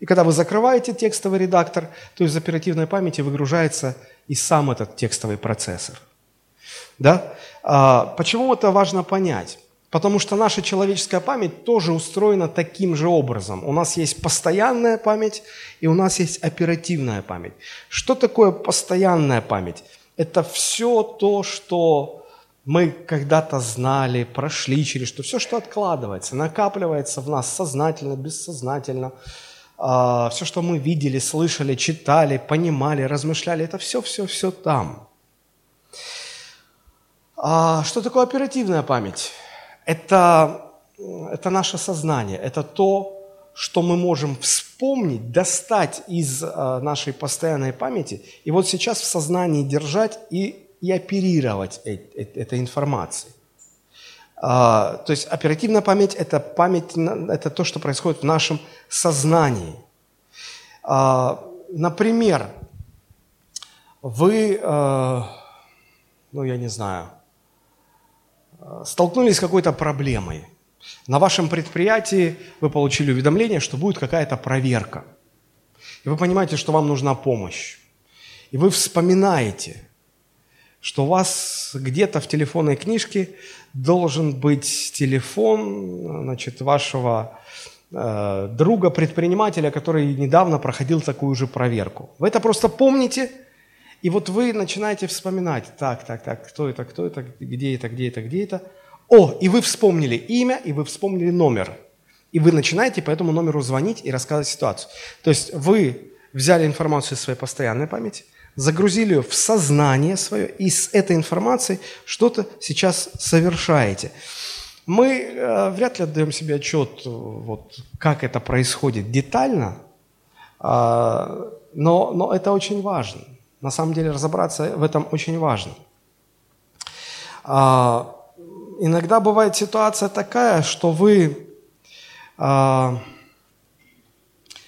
И когда вы закрываете текстовый редактор, то из оперативной памяти выгружается и сам этот текстовый процессор. Да? А, почему это важно понять? Потому что наша человеческая память тоже устроена таким же образом. У нас есть постоянная память и у нас есть оперативная память. Что такое постоянная память? Это все то, что мы когда-то знали, прошли через что, все, что откладывается, накапливается в нас сознательно, бессознательно. А, все, что мы видели, слышали, читали, понимали, размышляли, это все-все-все там. А что такое оперативная память? Это, это наше сознание, это то, что мы можем вспомнить, достать из а, нашей постоянной памяти и вот сейчас в сознании держать и, и оперировать э, э, этой информацией. А, то есть оперативная память – это память, это то, что происходит в нашем сознании. А, например, вы, а, ну я не знаю, столкнулись с какой-то проблемой. На вашем предприятии вы получили уведомление, что будет какая-то проверка. И вы понимаете, что вам нужна помощь. И вы вспоминаете, что у вас где-то в телефонной книжке должен быть телефон значит, вашего э, друга-предпринимателя, который недавно проходил такую же проверку. Вы это просто помните, и вот вы начинаете вспоминать, так, так, так, кто это, кто это, где это, где это, где это. О, и вы вспомнили имя, и вы вспомнили номер. И вы начинаете по этому номеру звонить и рассказывать ситуацию. То есть вы взяли информацию из своей постоянной памяти, загрузили ее в сознание свое, и с этой информацией что-то сейчас совершаете. Мы э, вряд ли отдаем себе отчет, вот, как это происходит детально, э, но, но это очень важно. На самом деле разобраться в этом очень важно. А, иногда бывает ситуация такая, что вы а,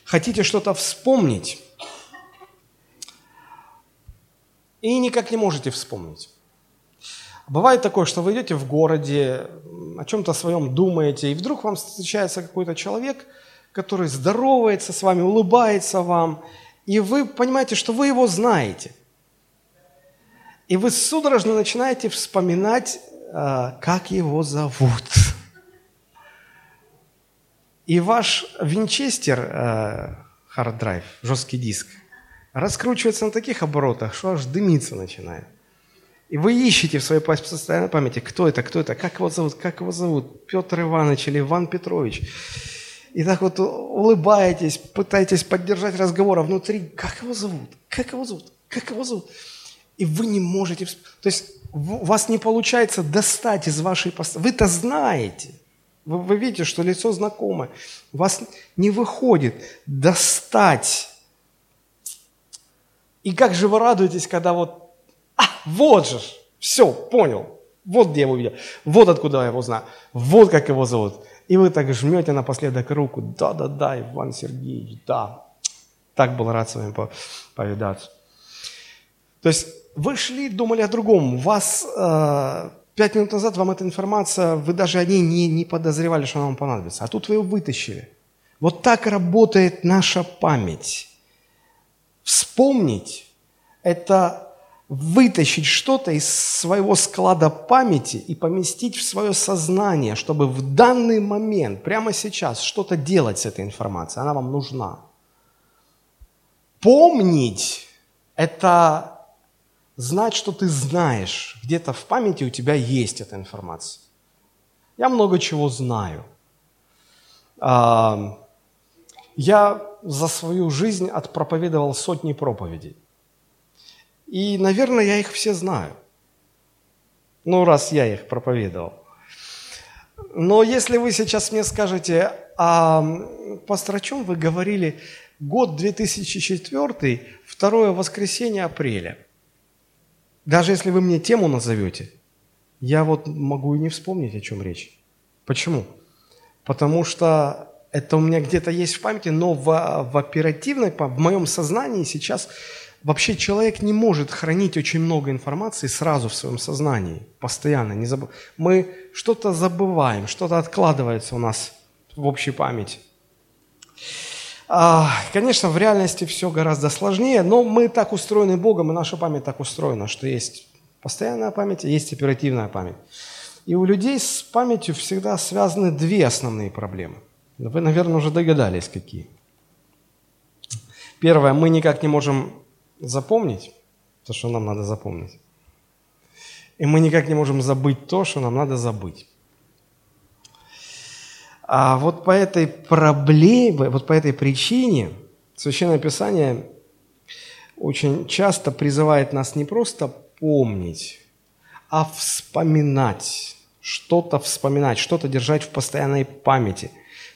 хотите что-то вспомнить и никак не можете вспомнить. Бывает такое, что вы идете в городе, о чем-то своем думаете, и вдруг вам встречается какой-то человек, который здоровается с вами, улыбается вам, и вы понимаете, что вы его знаете. И вы судорожно начинаете вспоминать, а, как его зовут. И ваш винчестер, hard drive, жесткий диск, раскручивается на таких оборотах, что аж дымиться начинает. И вы ищете в своей постоянной памяти, кто это, кто это, как его зовут, как его зовут, Петр Иванович или Иван Петрович. И так вот улыбаетесь, пытаетесь поддержать разговор, а внутри, как его зовут, как его зовут, как его зовут. И вы не можете... То есть у вас не получается достать из вашей постоянной... Вы-то знаете. Вы, вы видите, что лицо знакомое. У вас не выходит достать. И как же вы радуетесь, когда вот... А, вот же, все, понял. Вот где я его видел. Вот откуда я его знаю. Вот как его зовут. И вы так жмете напоследок руку. Да-да-да, Иван Сергеевич, да. Так был рад с вами повидаться. То есть вы шли, думали о другом. Вас э, пять минут назад вам эта информация, вы даже о ней не, не подозревали, что она вам понадобится. А тут вы ее вытащили. Вот так работает наша память. Вспомнить – это вытащить что-то из своего склада памяти и поместить в свое сознание, чтобы в данный момент, прямо сейчас, что-то делать с этой информацией. Она вам нужна. Помнить – это знать, что ты знаешь. Где-то в памяти у тебя есть эта информация. Я много чего знаю. Я за свою жизнь отпроповедовал сотни проповедей. И, наверное, я их все знаю. Ну, раз я их проповедовал. Но если вы сейчас мне скажете, а, пастор, о чем вы говорили год 2004, второе воскресенье апреля? Даже если вы мне тему назовете, я вот могу и не вспомнить, о чем речь. Почему? Потому что это у меня где-то есть в памяти, но в, в оперативной, в моем сознании сейчас Вообще человек не может хранить очень много информации сразу в своем сознании, постоянно. Не забыв. Мы что-то забываем, что-то откладывается у нас в общей памяти. А, конечно, в реальности все гораздо сложнее, но мы так устроены Богом, и наша память так устроена, что есть постоянная память, есть оперативная память. И у людей с памятью всегда связаны две основные проблемы. Вы, наверное, уже догадались, какие. Первое, мы никак не можем запомнить то, что нам надо запомнить. И мы никак не можем забыть то, что нам надо забыть. А вот по этой проблеме, вот по этой причине Священное Писание очень часто призывает нас не просто помнить, а вспоминать. Что-то вспоминать, что-то держать в постоянной памяти.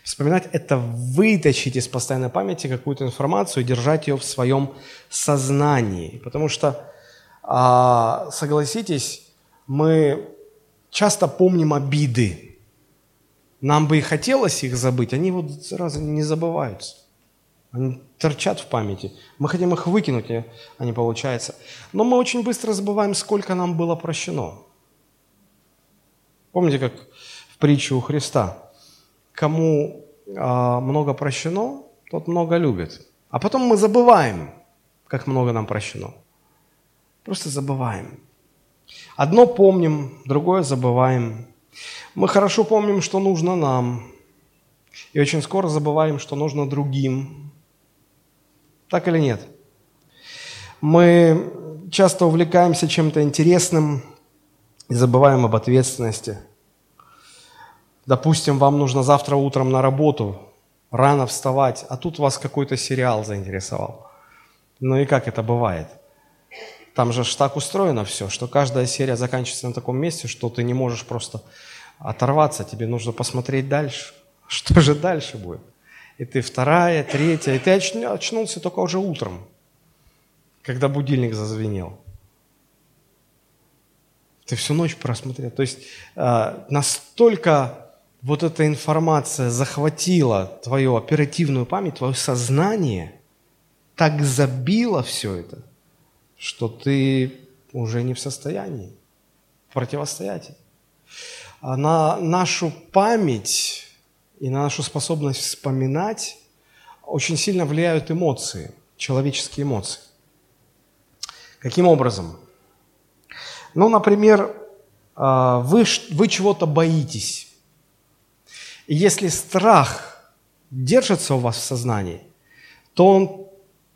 Вспоминать – это вытащить из постоянной памяти какую-то информацию и держать ее в своем сознании. Потому что, а, согласитесь, мы часто помним обиды. Нам бы и хотелось их забыть, они вот сразу не забываются. Они торчат в памяти. Мы хотим их выкинуть, а не получается. Но мы очень быстро забываем, сколько нам было прощено. Помните, как в притче у Христа? Кому а, много прощено, тот много любит. А потом мы забываем, как много нам прощено. Просто забываем. Одно помним, другое забываем. Мы хорошо помним, что нужно нам, и очень скоро забываем, что нужно другим. Так или нет? Мы часто увлекаемся чем-то интересным и забываем об ответственности. Допустим, вам нужно завтра утром на работу, рано вставать, а тут вас какой-то сериал заинтересовал. Ну и как это бывает – там же так устроено все, что каждая серия заканчивается на таком месте, что ты не можешь просто оторваться, тебе нужно посмотреть дальше. Что же дальше будет? И ты вторая, третья, и ты очнулся только уже утром, когда будильник зазвенел. Ты всю ночь просмотрел. То есть э, настолько вот эта информация захватила твою оперативную память, твое сознание, так забило все это – что ты уже не в состоянии противостоять. А на нашу память и на нашу способность вспоминать очень сильно влияют эмоции, человеческие эмоции. Каким образом? Ну, например, а, вы, вы чего-то боитесь. Если страх держится у вас в сознании, то он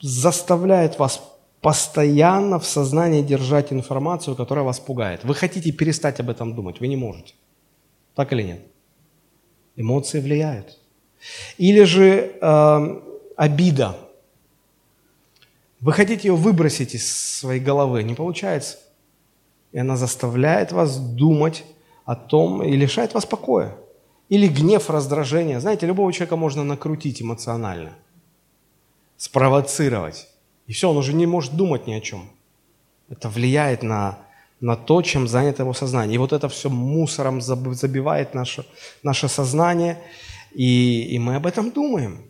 заставляет вас постоянно в сознании держать информацию, которая вас пугает. Вы хотите перестать об этом думать, вы не можете. Так или нет? Эмоции влияют. Или же э, обида. Вы хотите ее выбросить из своей головы, не получается. И она заставляет вас думать о том и лишает вас покоя. Или гнев, раздражение. Знаете, любого человека можно накрутить эмоционально, спровоцировать. И все, он уже не может думать ни о чем. Это влияет на, на то, чем занято его сознание. И вот это все мусором забивает наше, наше сознание, и, и мы об этом думаем.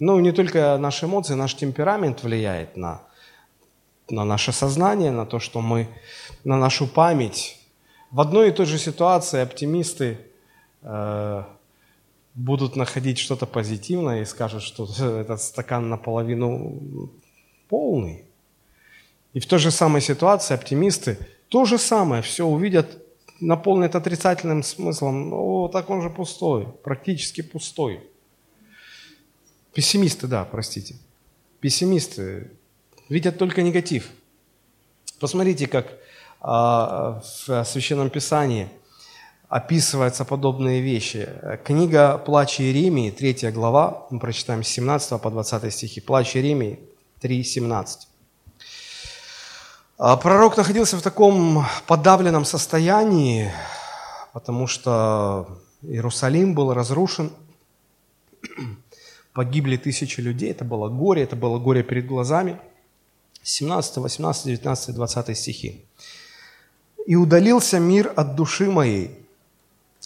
Ну, не только наши эмоции, наш темперамент влияет на, на наше сознание, на то, что мы, на нашу память. В одной и той же ситуации оптимисты будут находить что-то позитивное и скажут, что этот стакан наполовину полный. И в той же самой ситуации оптимисты то же самое все увидят, наполнят отрицательным смыслом. О, так он же пустой, практически пустой. Пессимисты, да, простите. Пессимисты видят только негатив. Посмотрите, как а, в Священном Писании описываются подобные вещи. Книга «Плач Иеремии», 3 глава, мы прочитаем с 17 по 20 стихи. «Плач Иеремии», 3.17. А пророк находился в таком подавленном состоянии, потому что Иерусалим был разрушен, погибли тысячи людей, это было горе, это было горе перед глазами. 17, 18, 19, 20 стихи. «И удалился мир от души моей,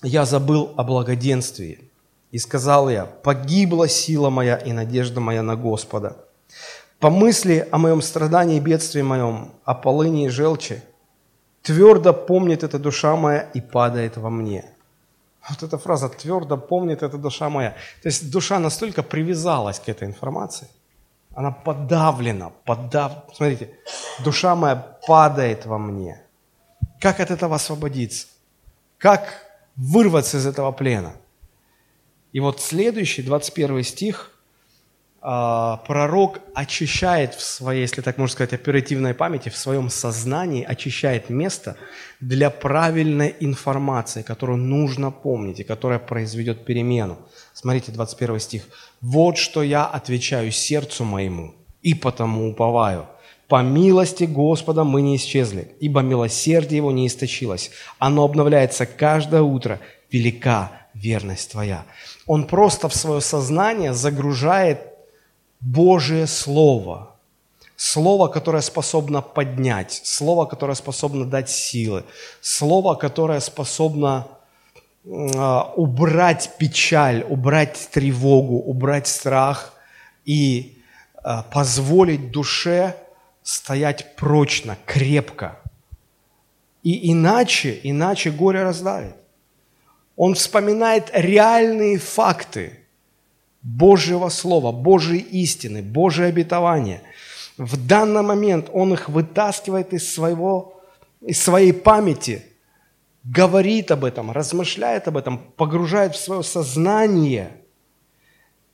я забыл о благоденствии, и сказал я, погибла сила моя и надежда моя на Господа. Помысли о моем страдании и бедствии моем, о полыни и желчи. Твердо помнит эта душа моя и падает во мне. Вот эта фраза «твердо помнит эта душа моя». То есть душа настолько привязалась к этой информации, она подавлена, подав... Смотрите, душа моя падает во мне. Как от этого освободиться? Как вырваться из этого плена? И вот следующий, 21 стих – а, пророк очищает в своей, если так можно сказать, оперативной памяти, в своем сознании очищает место для правильной информации, которую нужно помнить и которая произведет перемену. Смотрите, 21 стих. «Вот что я отвечаю сердцу моему, и потому уповаю. По милости Господа мы не исчезли, ибо милосердие Его не истощилось. Оно обновляется каждое утро. Велика верность Твоя. Он просто в свое сознание загружает Божие Слово – Слово, которое способно поднять, слово, которое способно дать силы, слово, которое способно а, убрать печаль, убрать тревогу, убрать страх и а, позволить душе стоять прочно, крепко. И иначе, иначе горе раздавит. Он вспоминает реальные факты Божьего Слова, Божьей истины, Божье обетование – в данный момент он их вытаскивает из, своего, из своей памяти, говорит об этом, размышляет об этом, погружает в свое сознание.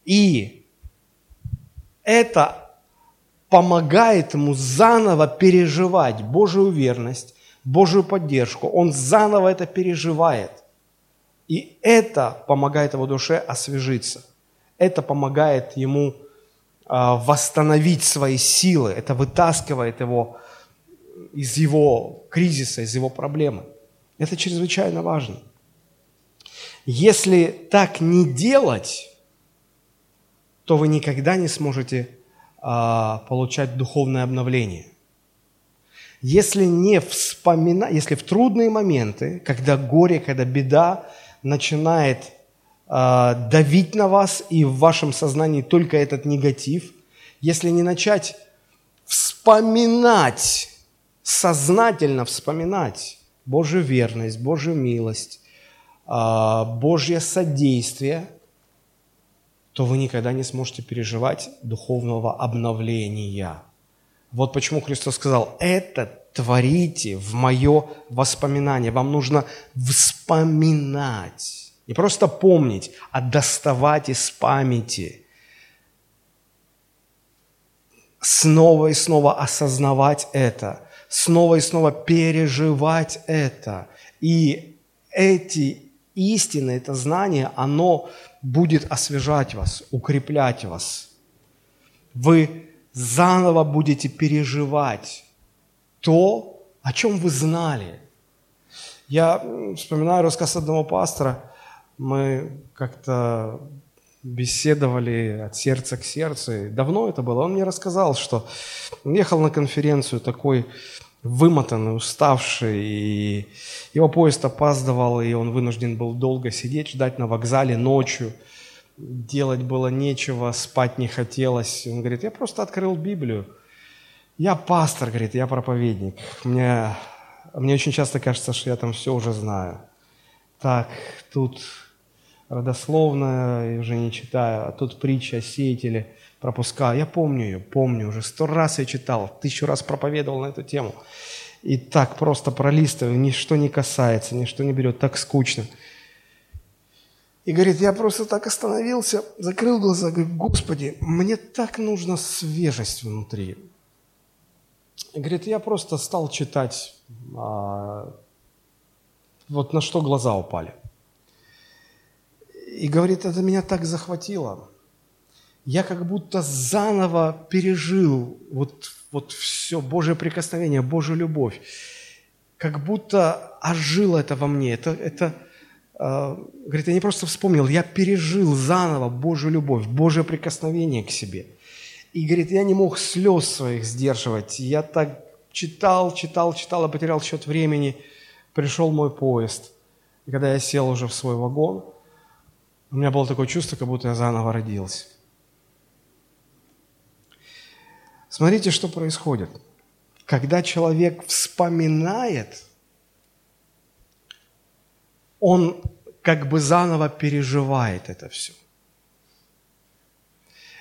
И это помогает ему заново переживать Божию верность, Божию поддержку. Он заново это переживает. И это помогает его душе освежиться. Это помогает ему а, восстановить свои силы. Это вытаскивает его из его кризиса, из его проблемы. Это чрезвычайно важно. Если так не делать, то вы никогда не сможете получать духовное обновление. Если не вспоминать, если в трудные моменты, когда горе, когда беда начинает а, давить на вас и в вашем сознании только этот негатив, если не начать вспоминать, сознательно вспоминать Божью верность, Божью милость, а, Божье содействие, то вы никогда не сможете переживать духовного обновления. Вот почему Христос сказал, это творите в мое воспоминание. Вам нужно вспоминать. Не просто помнить, а доставать из памяти. Снова и снова осознавать это. Снова и снова переживать это. И эти истины, это знание, оно будет освежать вас, укреплять вас. Вы заново будете переживать то, о чем вы знали. Я вспоминаю рассказ одного пастора – мы как-то беседовали от сердца к сердцу. давно это было. Он мне рассказал, что ехал на конференцию такой вымотанный, уставший, и его поезд опаздывал, и он вынужден был долго сидеть, ждать на вокзале ночью. Делать было нечего, спать не хотелось. Он говорит, я просто открыл Библию. Я пастор, говорит, я проповедник. Мне, мне очень часто кажется, что я там все уже знаю. Так, тут родословно, уже не читаю, а тут притча о сеятеле пропускаю. Я помню ее, помню, уже сто раз я читал, тысячу раз проповедовал на эту тему. И так просто пролистываю, ничто не касается, ничто не берет, так скучно. И говорит, я просто так остановился, закрыл глаза, говорю, Господи, мне так нужна свежесть внутри. И говорит, я просто стал читать, а, вот на что глаза упали. И говорит, это меня так захватило. Я как будто заново пережил вот, вот все, Божье прикосновение, Божью любовь. Как будто ожило это во мне. Это, это э, говорит, я не просто вспомнил, я пережил заново Божью любовь, Божье прикосновение к себе. И говорит, я не мог слез своих сдерживать. Я так читал, читал, читал, а потерял счет времени. Пришел мой поезд. И когда я сел уже в свой вагон, у меня было такое чувство, как будто я заново родился. Смотрите, что происходит. Когда человек вспоминает, он как бы заново переживает это все.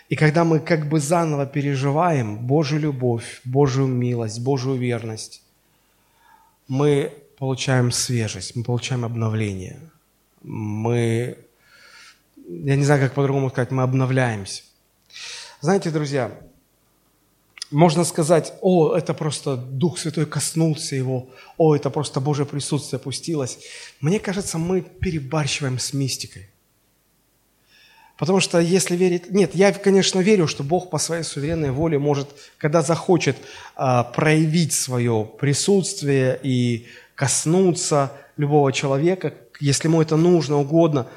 И когда мы как бы заново переживаем Божью любовь, Божью милость, Божью верность, мы получаем свежесть, мы получаем обновление, мы я не знаю, как по-другому сказать, мы обновляемся. Знаете, друзья, можно сказать, о, это просто Дух Святой коснулся его, о, это просто Божье присутствие опустилось. Мне кажется, мы перебарщиваем с мистикой. Потому что если верить... Нет, я, конечно, верю, что Бог по своей суверенной воле может, когда захочет, а, проявить свое присутствие и коснуться любого человека, если ему это нужно, угодно.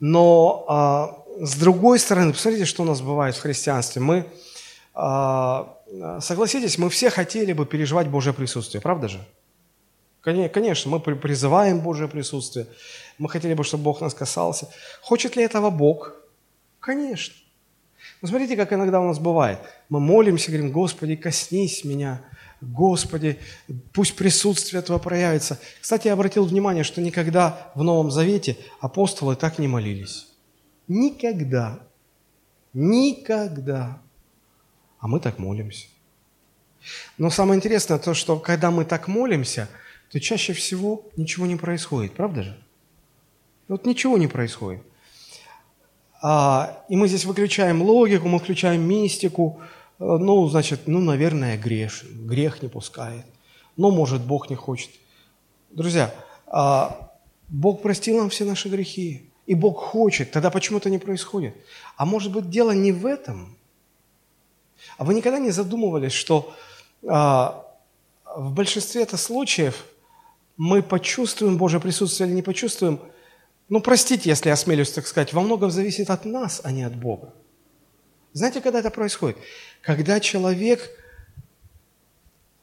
Но а, с другой стороны, посмотрите, что у нас бывает в христианстве. Мы, согласитесь, мы все хотели бы переживать Божье присутствие, правда же? Конечно, мы призываем Божье присутствие. Мы хотели бы, чтобы Бог нас касался. Хочет ли этого Бог? Конечно. Но смотрите, как иногда у нас бывает. Мы молимся, говорим, Господи, коснись меня, Господи, пусть присутствие Твое проявится. Кстати, я обратил внимание, что никогда в Новом Завете апостолы так не молились. Никогда. Никогда. А мы так молимся. Но самое интересное то, что когда мы так молимся, то чаще всего ничего не происходит, правда же? Вот ничего не происходит. А, и мы здесь выключаем логику, мы включаем мистику. Э, ну, значит, ну, наверное, греш, грех не пускает. Но, может, Бог не хочет. Друзья, а, Бог простил нам все наши грехи. И Бог хочет, тогда почему это не происходит? А может быть, дело не в этом? А вы никогда не задумывались, что а, в большинстве это случаев мы почувствуем Божье присутствие или не почувствуем – ну, простите, если я осмелюсь так сказать, во многом зависит от нас, а не от Бога. Знаете, когда это происходит? Когда человек,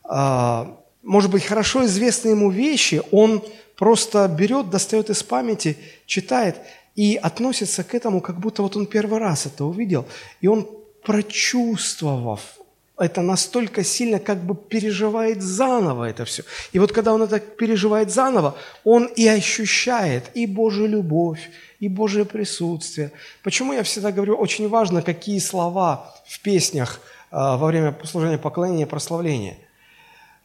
а, может быть, хорошо известные ему вещи, он просто берет, достает из памяти, читает и относится к этому, как будто вот он первый раз это увидел. И он, прочувствовав это настолько сильно как бы переживает заново это все. И вот когда он это переживает заново, он и ощущает и Божью любовь, и Божье присутствие. Почему я всегда говорю, очень важно, какие слова в песнях э, во время служения поклонения и прославления.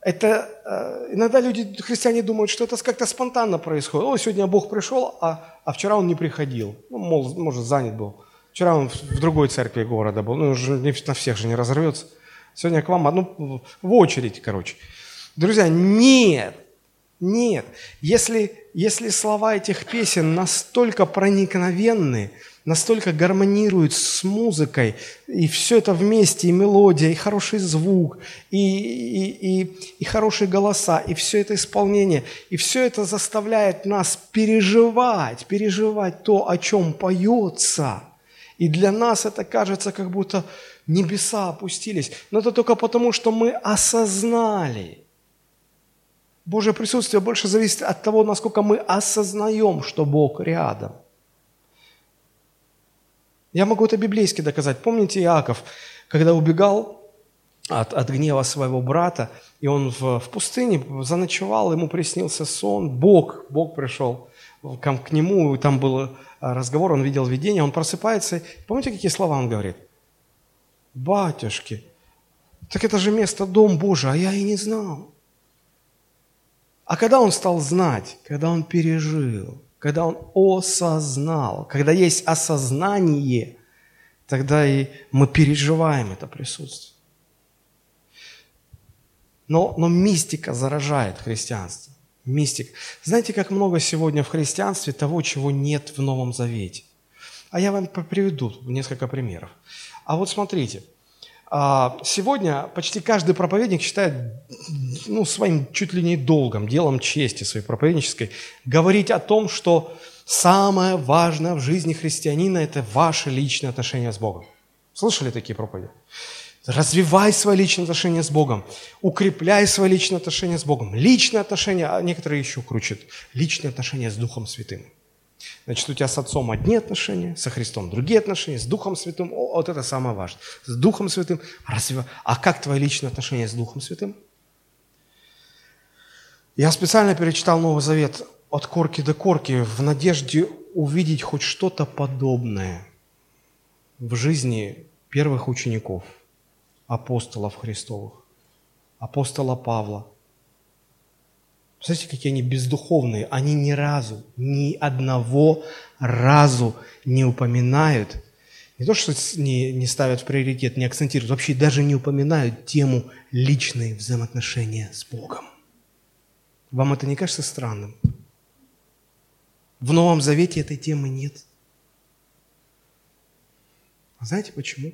Это э, иногда люди, христиане думают, что это как-то спонтанно происходит. О, сегодня Бог пришел, а, а вчера он не приходил. Ну, мол, может, занят был. Вчера он в другой церкви города был. Ну, уже на всех же не разорвется. Сегодня к вам одну в очередь, короче. Друзья, нет, нет. Если, если слова этих песен настолько проникновенны, настолько гармонируют с музыкой, и все это вместе, и мелодия, и хороший звук, и, и, и, и хорошие голоса, и все это исполнение, и все это заставляет нас переживать, переживать то, о чем поется. И для нас это кажется, как будто небеса опустились. Но это только потому, что мы осознали. Божье присутствие больше зависит от того, насколько мы осознаем, что Бог рядом. Я могу это библейски доказать. Помните Иаков, когда убегал от, от гнева своего брата, и он в, в пустыне заночевал, ему приснился сон, Бог, Бог пришел к, к нему, и там был разговор, он видел видение, он просыпается. Помните, какие слова он говорит? батюшки, так это же место Дом Божий, а я и не знал. А когда он стал знать, когда он пережил, когда он осознал, когда есть осознание, тогда и мы переживаем это присутствие. Но, но мистика заражает христианство. Мистик. Знаете, как много сегодня в христианстве того, чего нет в Новом Завете? А я вам приведу несколько примеров. А вот смотрите, а, сегодня почти каждый проповедник считает ну, своим чуть ли не долгом, делом чести своей проповеднической, говорить о том, что самое важное в жизни христианина – это ваше личное отношение с Богом. Слышали такие проповеди? Развивай свои личные отношения с Богом, укрепляй свои личные отношения с Богом. Личные отношения, а некоторые еще кручат, личные отношения с Духом Святым. Значит, у тебя с Отцом одни отношения, со Христом другие отношения, с Духом Святым, о, вот это самое важное. С Духом Святым, разве... а как твои личные отношения с Духом Святым? Я специально перечитал Новый Завет от корки до корки в надежде увидеть хоть что-то подобное в жизни первых учеников, апостолов Христовых, апостола Павла – Смотрите, какие они бездуховные. Они ни разу, ни одного разу не упоминают, не то, что не, не ставят в приоритет, не акцентируют, вообще даже не упоминают тему личные взаимоотношения с Богом. Вам это не кажется странным? В Новом Завете этой темы нет. Знаете почему?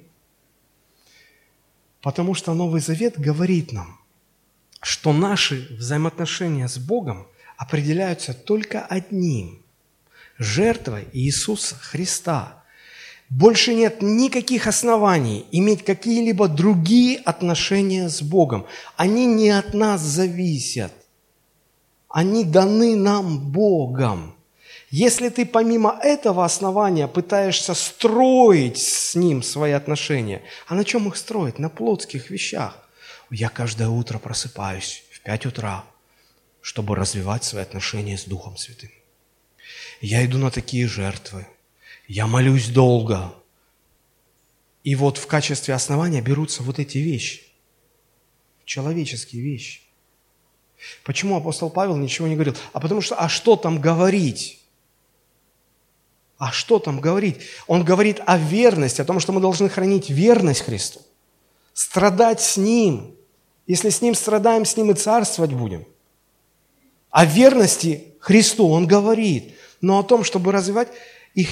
Потому что Новый Завет говорит нам, что наши взаимоотношения с Богом определяются только одним – жертвой Иисуса Христа. Больше нет никаких оснований иметь какие-либо другие отношения с Богом. Они не от нас зависят. Они даны нам Богом. Если ты помимо этого основания пытаешься строить с ним свои отношения, а на чем их строить? На плотских вещах. Я каждое утро просыпаюсь в 5 утра, чтобы развивать свои отношения с Духом Святым. Я иду на такие жертвы. Я молюсь долго. И вот в качестве основания берутся вот эти вещи. Человеческие вещи. Почему апостол Павел ничего не говорил? А потому что, а что там говорить? А что там говорить? Он говорит о верности, о том, что мы должны хранить верность Христу, страдать с Ним. Если с Ним страдаем, с Ним и царствовать будем. О верности Христу Он говорит, но о том, чтобы развивать их,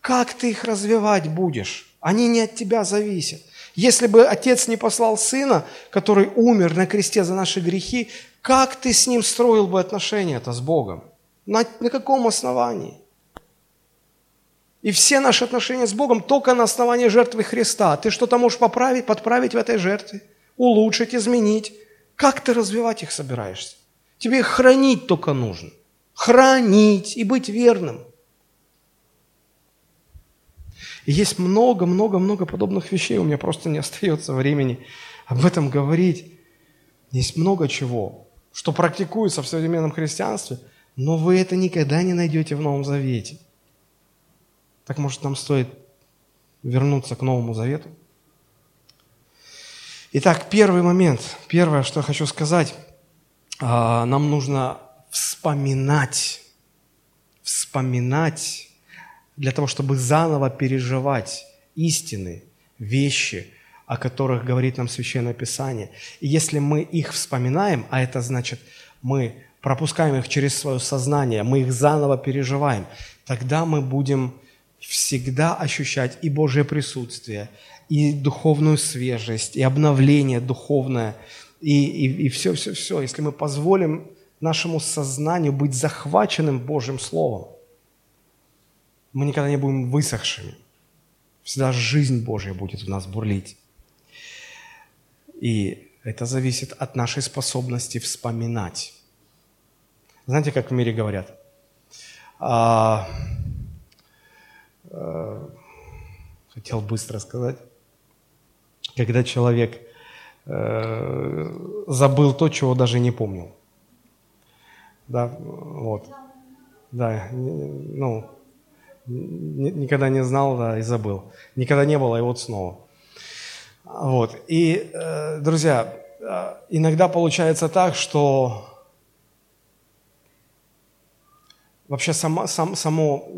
как ты их развивать будешь? Они не от тебя зависят. Если бы Отец не послал Сына, который умер на кресте за наши грехи, как ты с Ним строил бы отношения-то с Богом? На, на каком основании? И все наши отношения с Богом только на основании жертвы Христа. Ты что-то можешь поправить, подправить в этой жертве, улучшить, изменить. Как ты развивать их собираешься? Тебе их хранить только нужно. Хранить и быть верным. И есть много-много-много подобных вещей. У меня просто не остается времени об этом говорить. Есть много чего, что практикуется в современном христианстве, но вы это никогда не найдете в Новом Завете. Так может нам стоит вернуться к Новому Завету? Итак, первый момент, первое, что я хочу сказать, а, нам нужно вспоминать, вспоминать для того, чтобы заново переживать истины, вещи, о которых говорит нам Священное Писание. И если мы их вспоминаем, а это значит, мы пропускаем их через свое сознание, мы их заново переживаем, тогда мы будем всегда ощущать и Божье присутствие, и духовную свежесть, и обновление духовное, и, и, и все, все, все. Если мы позволим нашему сознанию быть захваченным Божьим Словом, мы никогда не будем высохшими. Всегда жизнь Божья будет в нас бурлить. И это зависит от нашей способности вспоминать. Знаете, как в мире говорят? Э, хотел быстро сказать, когда человек э, забыл то, чего даже не помнил. Да, вот. Да, ну, никогда не знал, да, и забыл. Никогда не было, и вот снова. Вот. И, э, друзья, иногда получается так, что вообще сама, сам, само,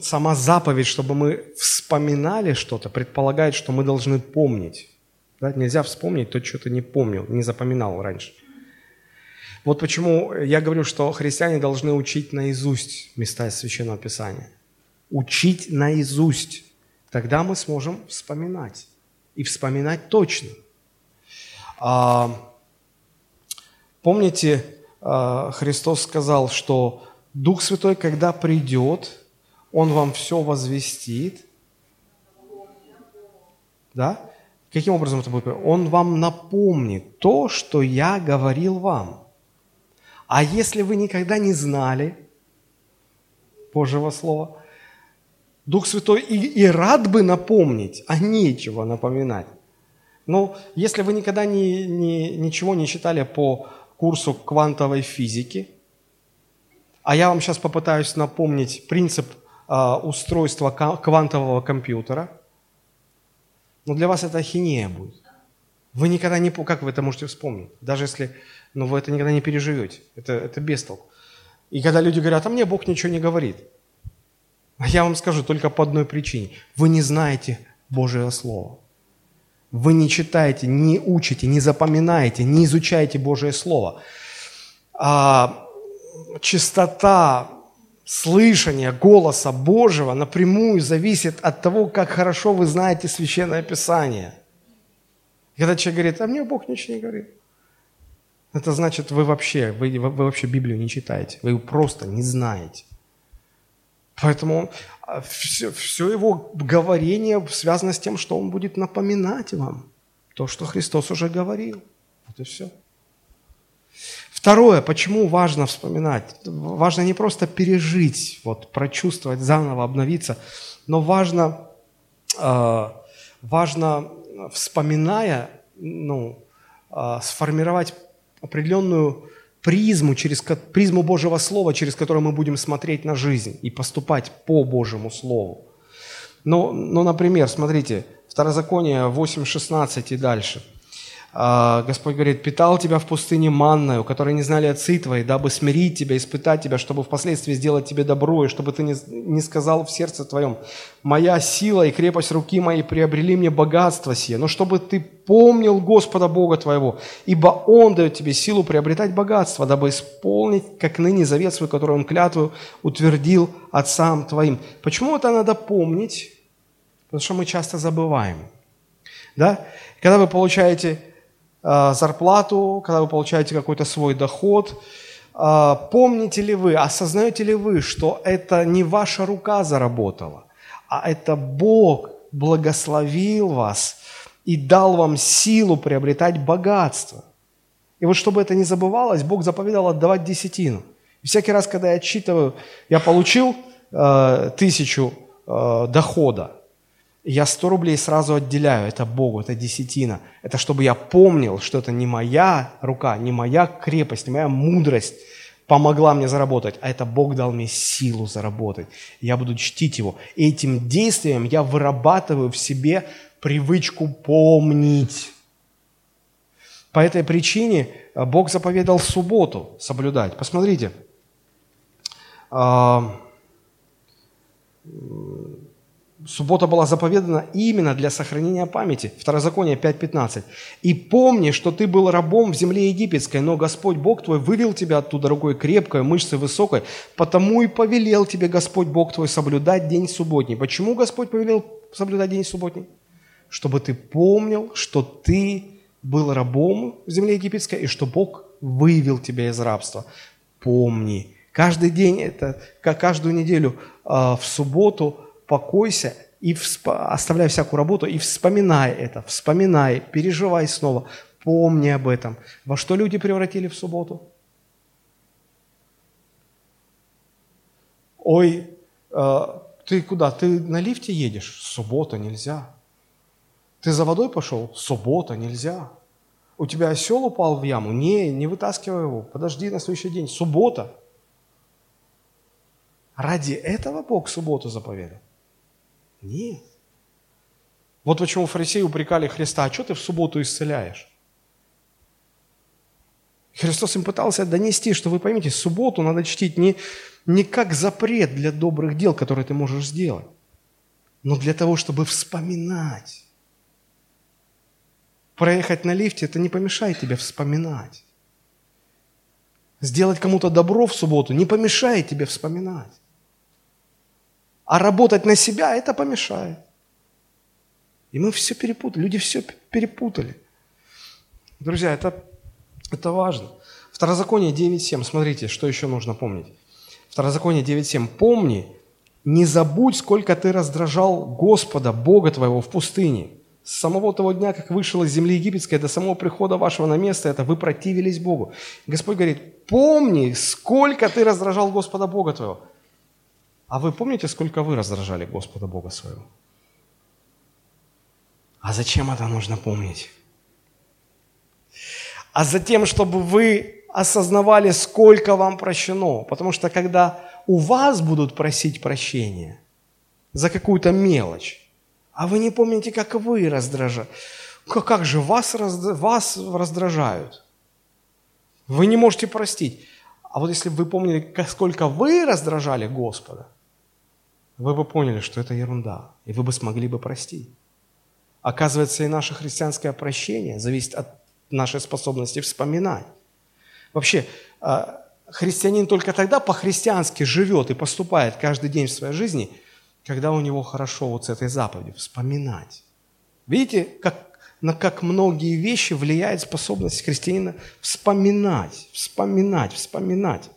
сама заповедь, чтобы мы вспоминали что-то, предполагает, что мы должны помнить. Да? Нельзя вспомнить то, что ты не помнил, не запоминал раньше. Вот почему я говорю, что христиане должны учить наизусть места из Священного Писания. Учить наизусть. Тогда мы сможем вспоминать. И вспоминать точно. А, помните, а, Христос сказал, что Дух Святой, когда придет, Он вам все возвестит. Да? Каким образом это будет? Он вам напомнит то, что я говорил вам. А если вы никогда не знали Божьего Слова, Дух Святой и, и рад бы напомнить, а нечего напоминать. Но если вы никогда не, не, ничего не читали по курсу квантовой физики – а я вам сейчас попытаюсь напомнить принцип э, устройства квантового компьютера. Но для вас это ахинея будет. Вы никогда не... Как вы это можете вспомнить? Даже если... Но вы это никогда не переживете. Это, это бестолк. И когда люди говорят, а мне Бог ничего не говорит. А я вам скажу только по одной причине. Вы не знаете Божие Слово. Вы не читаете, не учите, не запоминаете, не изучаете Божие Слово. А, чистота слышание голоса Божьего напрямую зависит от того, как хорошо вы знаете Священное Писание. Когда человек говорит, а мне Бог ничего не говорит. Это значит, вы вообще, вы, вы вообще Библию не читаете, вы ее просто не знаете. Поэтому все, все его говорение связано с тем, что он будет напоминать вам то, что Христос уже говорил. Вот и все. Второе, почему важно вспоминать? Важно не просто пережить, вот, прочувствовать, заново обновиться, но важно, э, важно вспоминая, ну, э, сформировать определенную призму, через призму Божьего Слова, через которую мы будем смотреть на жизнь и поступать по Божьему Слову. Ну, ну например, смотрите, Второзаконие 8.16 и дальше – Господь говорит, питал тебя в пустыне манною, которой не знали отцы твои, дабы смирить тебя, испытать тебя, чтобы впоследствии сделать тебе добро, и чтобы ты не, не сказал в сердце твоем, моя сила и крепость руки моей приобрели мне богатство сие, но чтобы ты помнил Господа Бога твоего, ибо Он дает тебе силу приобретать богатство, дабы исполнить, как ныне, завет свой, который Он клятву утвердил отцам твоим. Почему это надо помнить? Потому что мы часто забываем. Да? Когда вы получаете зарплату, когда вы получаете какой-то свой доход, э, помните ли вы, осознаете ли вы, что это не ваша рука заработала, а это Бог благословил вас и дал вам силу приобретать богатство. И вот чтобы это не забывалось, Бог заповедал отдавать десятину. И всякий раз, когда я отчитываю, я получил э, тысячу э, дохода, я 100 рублей сразу отделяю, это Богу, это десятина. Это чтобы я помнил, что это не моя рука, не моя крепость, не моя мудрость помогла мне заработать, а это Бог дал мне силу заработать. Я буду чтить Его. И этим действием я вырабатываю в себе привычку помнить. По этой причине э, Бог заповедал субботу соблюдать. Посмотрите. Суббота была заповедана именно для сохранения памяти. Второзаконие 5.15. «И помни, что ты был рабом в земле египетской, но Господь Бог твой вывел тебя оттуда рукой крепкой, мышцей высокой, потому и повелел тебе Господь Бог твой соблюдать день субботний». Почему Господь повелел соблюдать день субботний? Чтобы ты помнил, что ты был рабом в земле египетской, и что Бог вывел тебя из рабства. Помни. Каждый день, это, каждую неделю а, в субботу – покойся и всп... оставляй всякую работу и вспоминай это, вспоминай, переживай снова, помни об этом. Во что люди превратили в субботу? Ой, э, ты куда? Ты на лифте едешь? Суббота, нельзя. Ты за водой пошел? Суббота, нельзя. У тебя осел упал в яму? Не, не вытаскивай его. Подожди на следующий день. Суббота. Ради этого Бог субботу заповедал. Нет. Вот почему фарисеи упрекали Христа, а что ты в субботу исцеляешь? Христос им пытался донести, что вы поймите, субботу надо чтить не, не как запрет для добрых дел, которые ты можешь сделать, но для того, чтобы вспоминать. Проехать на лифте – это не помешает тебе вспоминать. Сделать кому-то добро в субботу не помешает тебе вспоминать. А работать на себя это помешает. И мы все перепутали, люди все перепутали. Друзья, это, это важно. Второзаконие 9.7, смотрите, что еще нужно помнить. Второзаконие 9.7, помни, не забудь, сколько ты раздражал Господа, Бога твоего в пустыне. С самого того дня, как вышел из земли египетской, до самого прихода вашего на место, это вы противились Богу. Господь говорит, помни, сколько ты раздражал Господа Бога твоего. А вы помните, сколько вы раздражали Господа Бога своего? А зачем это нужно помнить? А затем, чтобы вы осознавали, сколько вам прощено. Потому что когда у вас будут просить прощения за какую-то мелочь, а вы не помните, как вы раздражаете, как же вас, вас раздражают? Вы не можете простить. А вот если бы вы помнили, сколько вы раздражали Господа, вы бы поняли, что это ерунда, и вы бы смогли бы простить. Оказывается, и наше христианское прощение зависит от нашей способности вспоминать. Вообще, а, христианин только тогда по-христиански живет и поступает каждый день в своей жизни, когда у него хорошо вот с этой заповедью вспоминать. Видите, как, на как многие вещи влияет способность христианина вспоминать, вспоминать, вспоминать.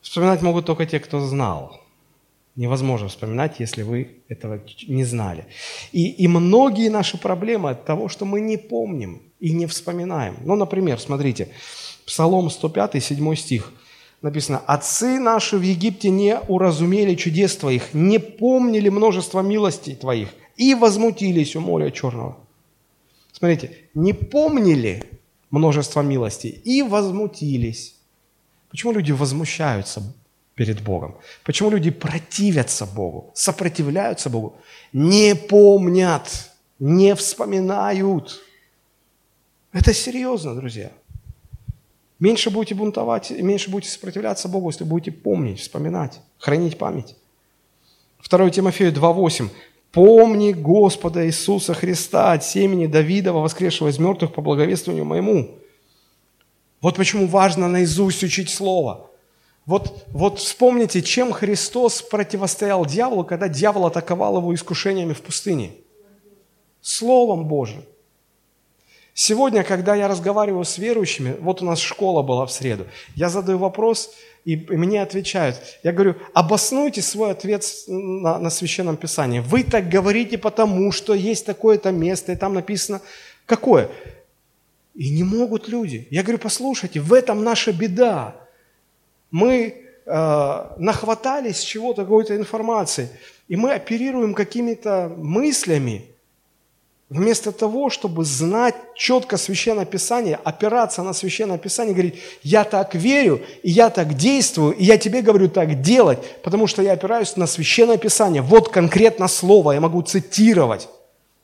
Вспоминать могут только те, кто знал. Невозможно вспоминать, если вы этого не знали. И, и многие наши проблемы от того, что мы не помним и не вспоминаем. Ну, например, смотрите, Псалом 105, 7 стих. Написано, «Отцы наши в Египте не уразумели чудес Твоих, не помнили множество милостей Твоих и возмутились у моря черного». Смотрите, не помнили множество милостей и возмутились. Почему люди возмущаются перед Богом? Почему люди противятся Богу, сопротивляются Богу? Не помнят, не вспоминают. Это серьезно, друзья. Меньше будете бунтовать, меньше будете сопротивляться Богу, если будете помнить, вспоминать, хранить память. 2 Тимофею 2.8. «Помни Господа Иисуса Христа от семени Давидова, воскресшего из мертвых по благовествованию моему». Вот почему важно наизусть учить Слово. Вот, вот вспомните, чем Христос противостоял дьяволу, когда дьявол атаковал его искушениями в пустыне. Словом Божьим. Сегодня, когда я разговариваю с верующими, вот у нас школа была в среду, я задаю вопрос, и, мне отвечают. Я говорю, обоснуйте свой ответ на, на Священном Писании. Вы так говорите потому, что есть такое-то место, и там написано, какое? И не могут люди. Я говорю, послушайте, в этом наша беда. Мы э, нахватались чего-то, какой-то информации, и мы оперируем какими-то мыслями, Вместо того, чтобы знать четко Священное Писание, опираться на Священное Писание, говорить, я так верю, и я так действую, и я тебе говорю так делать, потому что я опираюсь на Священное Писание. Вот конкретно слово, я могу цитировать.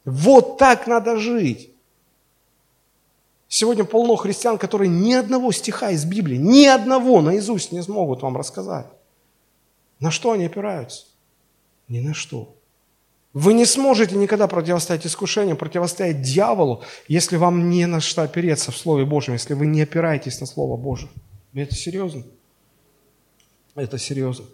Вот так надо жить. Сегодня полно христиан, которые ни одного стиха из Библии, ни одного наизусть не смогут вам рассказать. На что они опираются? Ни на что. Вы не сможете никогда противостоять искушению, противостоять дьяволу, если вам не на что опереться в Слове Божьем, если вы не опираетесь на Слово Божье. Это серьезно. Это серьезно.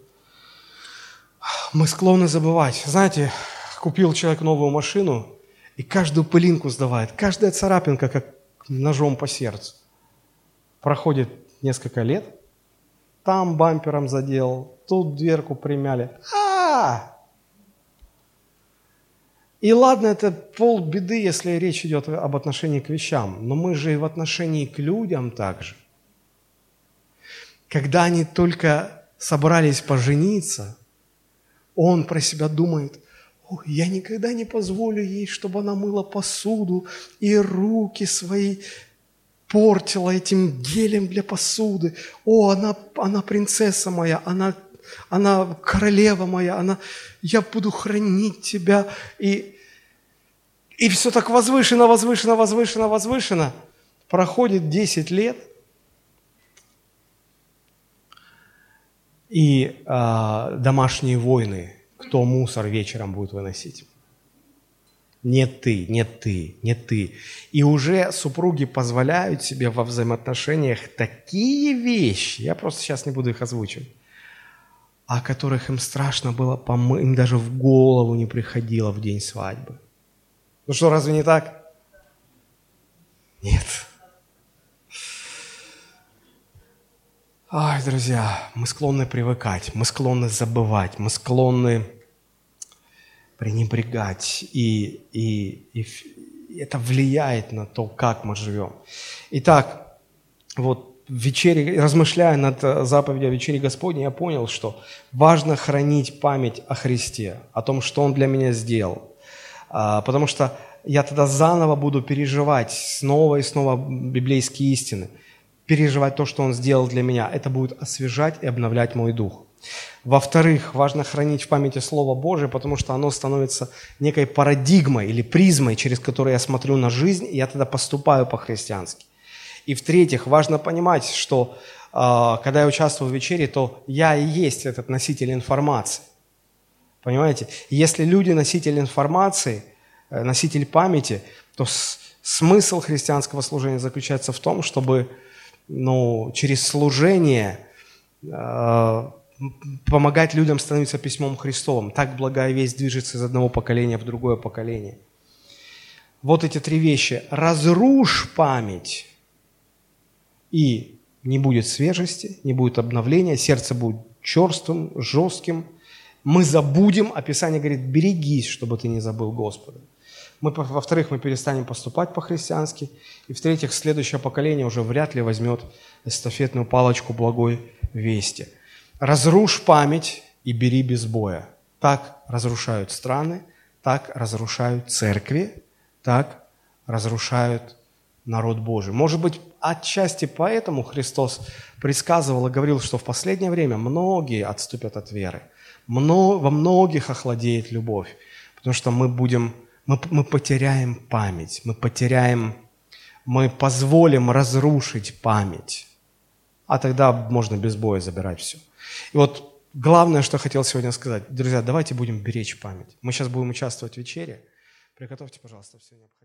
Мы склонны забывать. Знаете, купил человек новую машину, и каждую пылинку сдавает, каждая царапинка, как ножом по сердцу. Проходит несколько лет, там бампером задел, тут дверку примяли. А, и ладно, это пол беды, если речь идет об отношении к вещам, но мы же и в отношении к людям также. Когда они только собрались пожениться, он про себя думает, Ой, я никогда не позволю ей, чтобы она мыла посуду и руки свои портила этим гелем для посуды. О, она, она принцесса моя, она она королева моя, она, я буду хранить тебя. И, и все так возвышено, возвышено, возвышено, возвышено. Проходит 10 лет, и э, домашние войны, кто мусор вечером будет выносить. Нет ты, нет ты, нет ты. И уже супруги позволяют себе во взаимоотношениях такие вещи, я просто сейчас не буду их озвучивать, о которых им страшно было помыть, им даже в голову не приходило в день свадьбы. Ну что, разве не так? Нет. Ай, друзья, мы склонны привыкать, мы склонны забывать, мы склонны пренебрегать, и, и, и это влияет на то, как мы живем. Итак, вот вечере, размышляя над э, заповедью о вечере Господней, я понял, что важно хранить память о Христе, о том, что Он для меня сделал. А, потому что я тогда заново буду переживать снова и снова библейские истины, переживать то, что Он сделал для меня. Это будет освежать и обновлять мой дух. Во-вторых, важно хранить в памяти Слово Божие, потому что оно становится некой парадигмой или призмой, через которую я смотрю на жизнь, и я тогда поступаю по-христиански. И в-третьих, важно понимать, что э, когда я участвую в вечере, то я и есть этот носитель информации. Понимаете? Если люди носитель информации, э, носитель памяти, то смысл христианского служения заключается в том, чтобы ну, через служение э, помогать людям становиться письмом Христовым. Так благая весть движется из одного поколения в другое поколение. Вот эти три вещи. Разрушь память, и не будет свежести, не будет обновления, сердце будет черствым, жестким. Мы забудем, описание говорит, берегись, чтобы ты не забыл Господа. Мы, во-вторых, мы перестанем поступать по-христиански. И в-третьих, следующее поколение уже вряд ли возьмет эстафетную палочку благой вести – Разрушь память и бери без боя. Так разрушают страны, так разрушают церкви, так разрушают народ Божий. Может быть, отчасти поэтому Христос предсказывал и говорил, что в последнее время многие отступят от веры. Во многих охладеет любовь, потому что мы будем, мы, мы потеряем память, мы потеряем, мы позволим разрушить память. А тогда можно без боя забирать все. И вот главное, что хотел сегодня сказать. Друзья, давайте будем беречь память. Мы сейчас будем участвовать в вечере. Приготовьте, пожалуйста, все необходимое.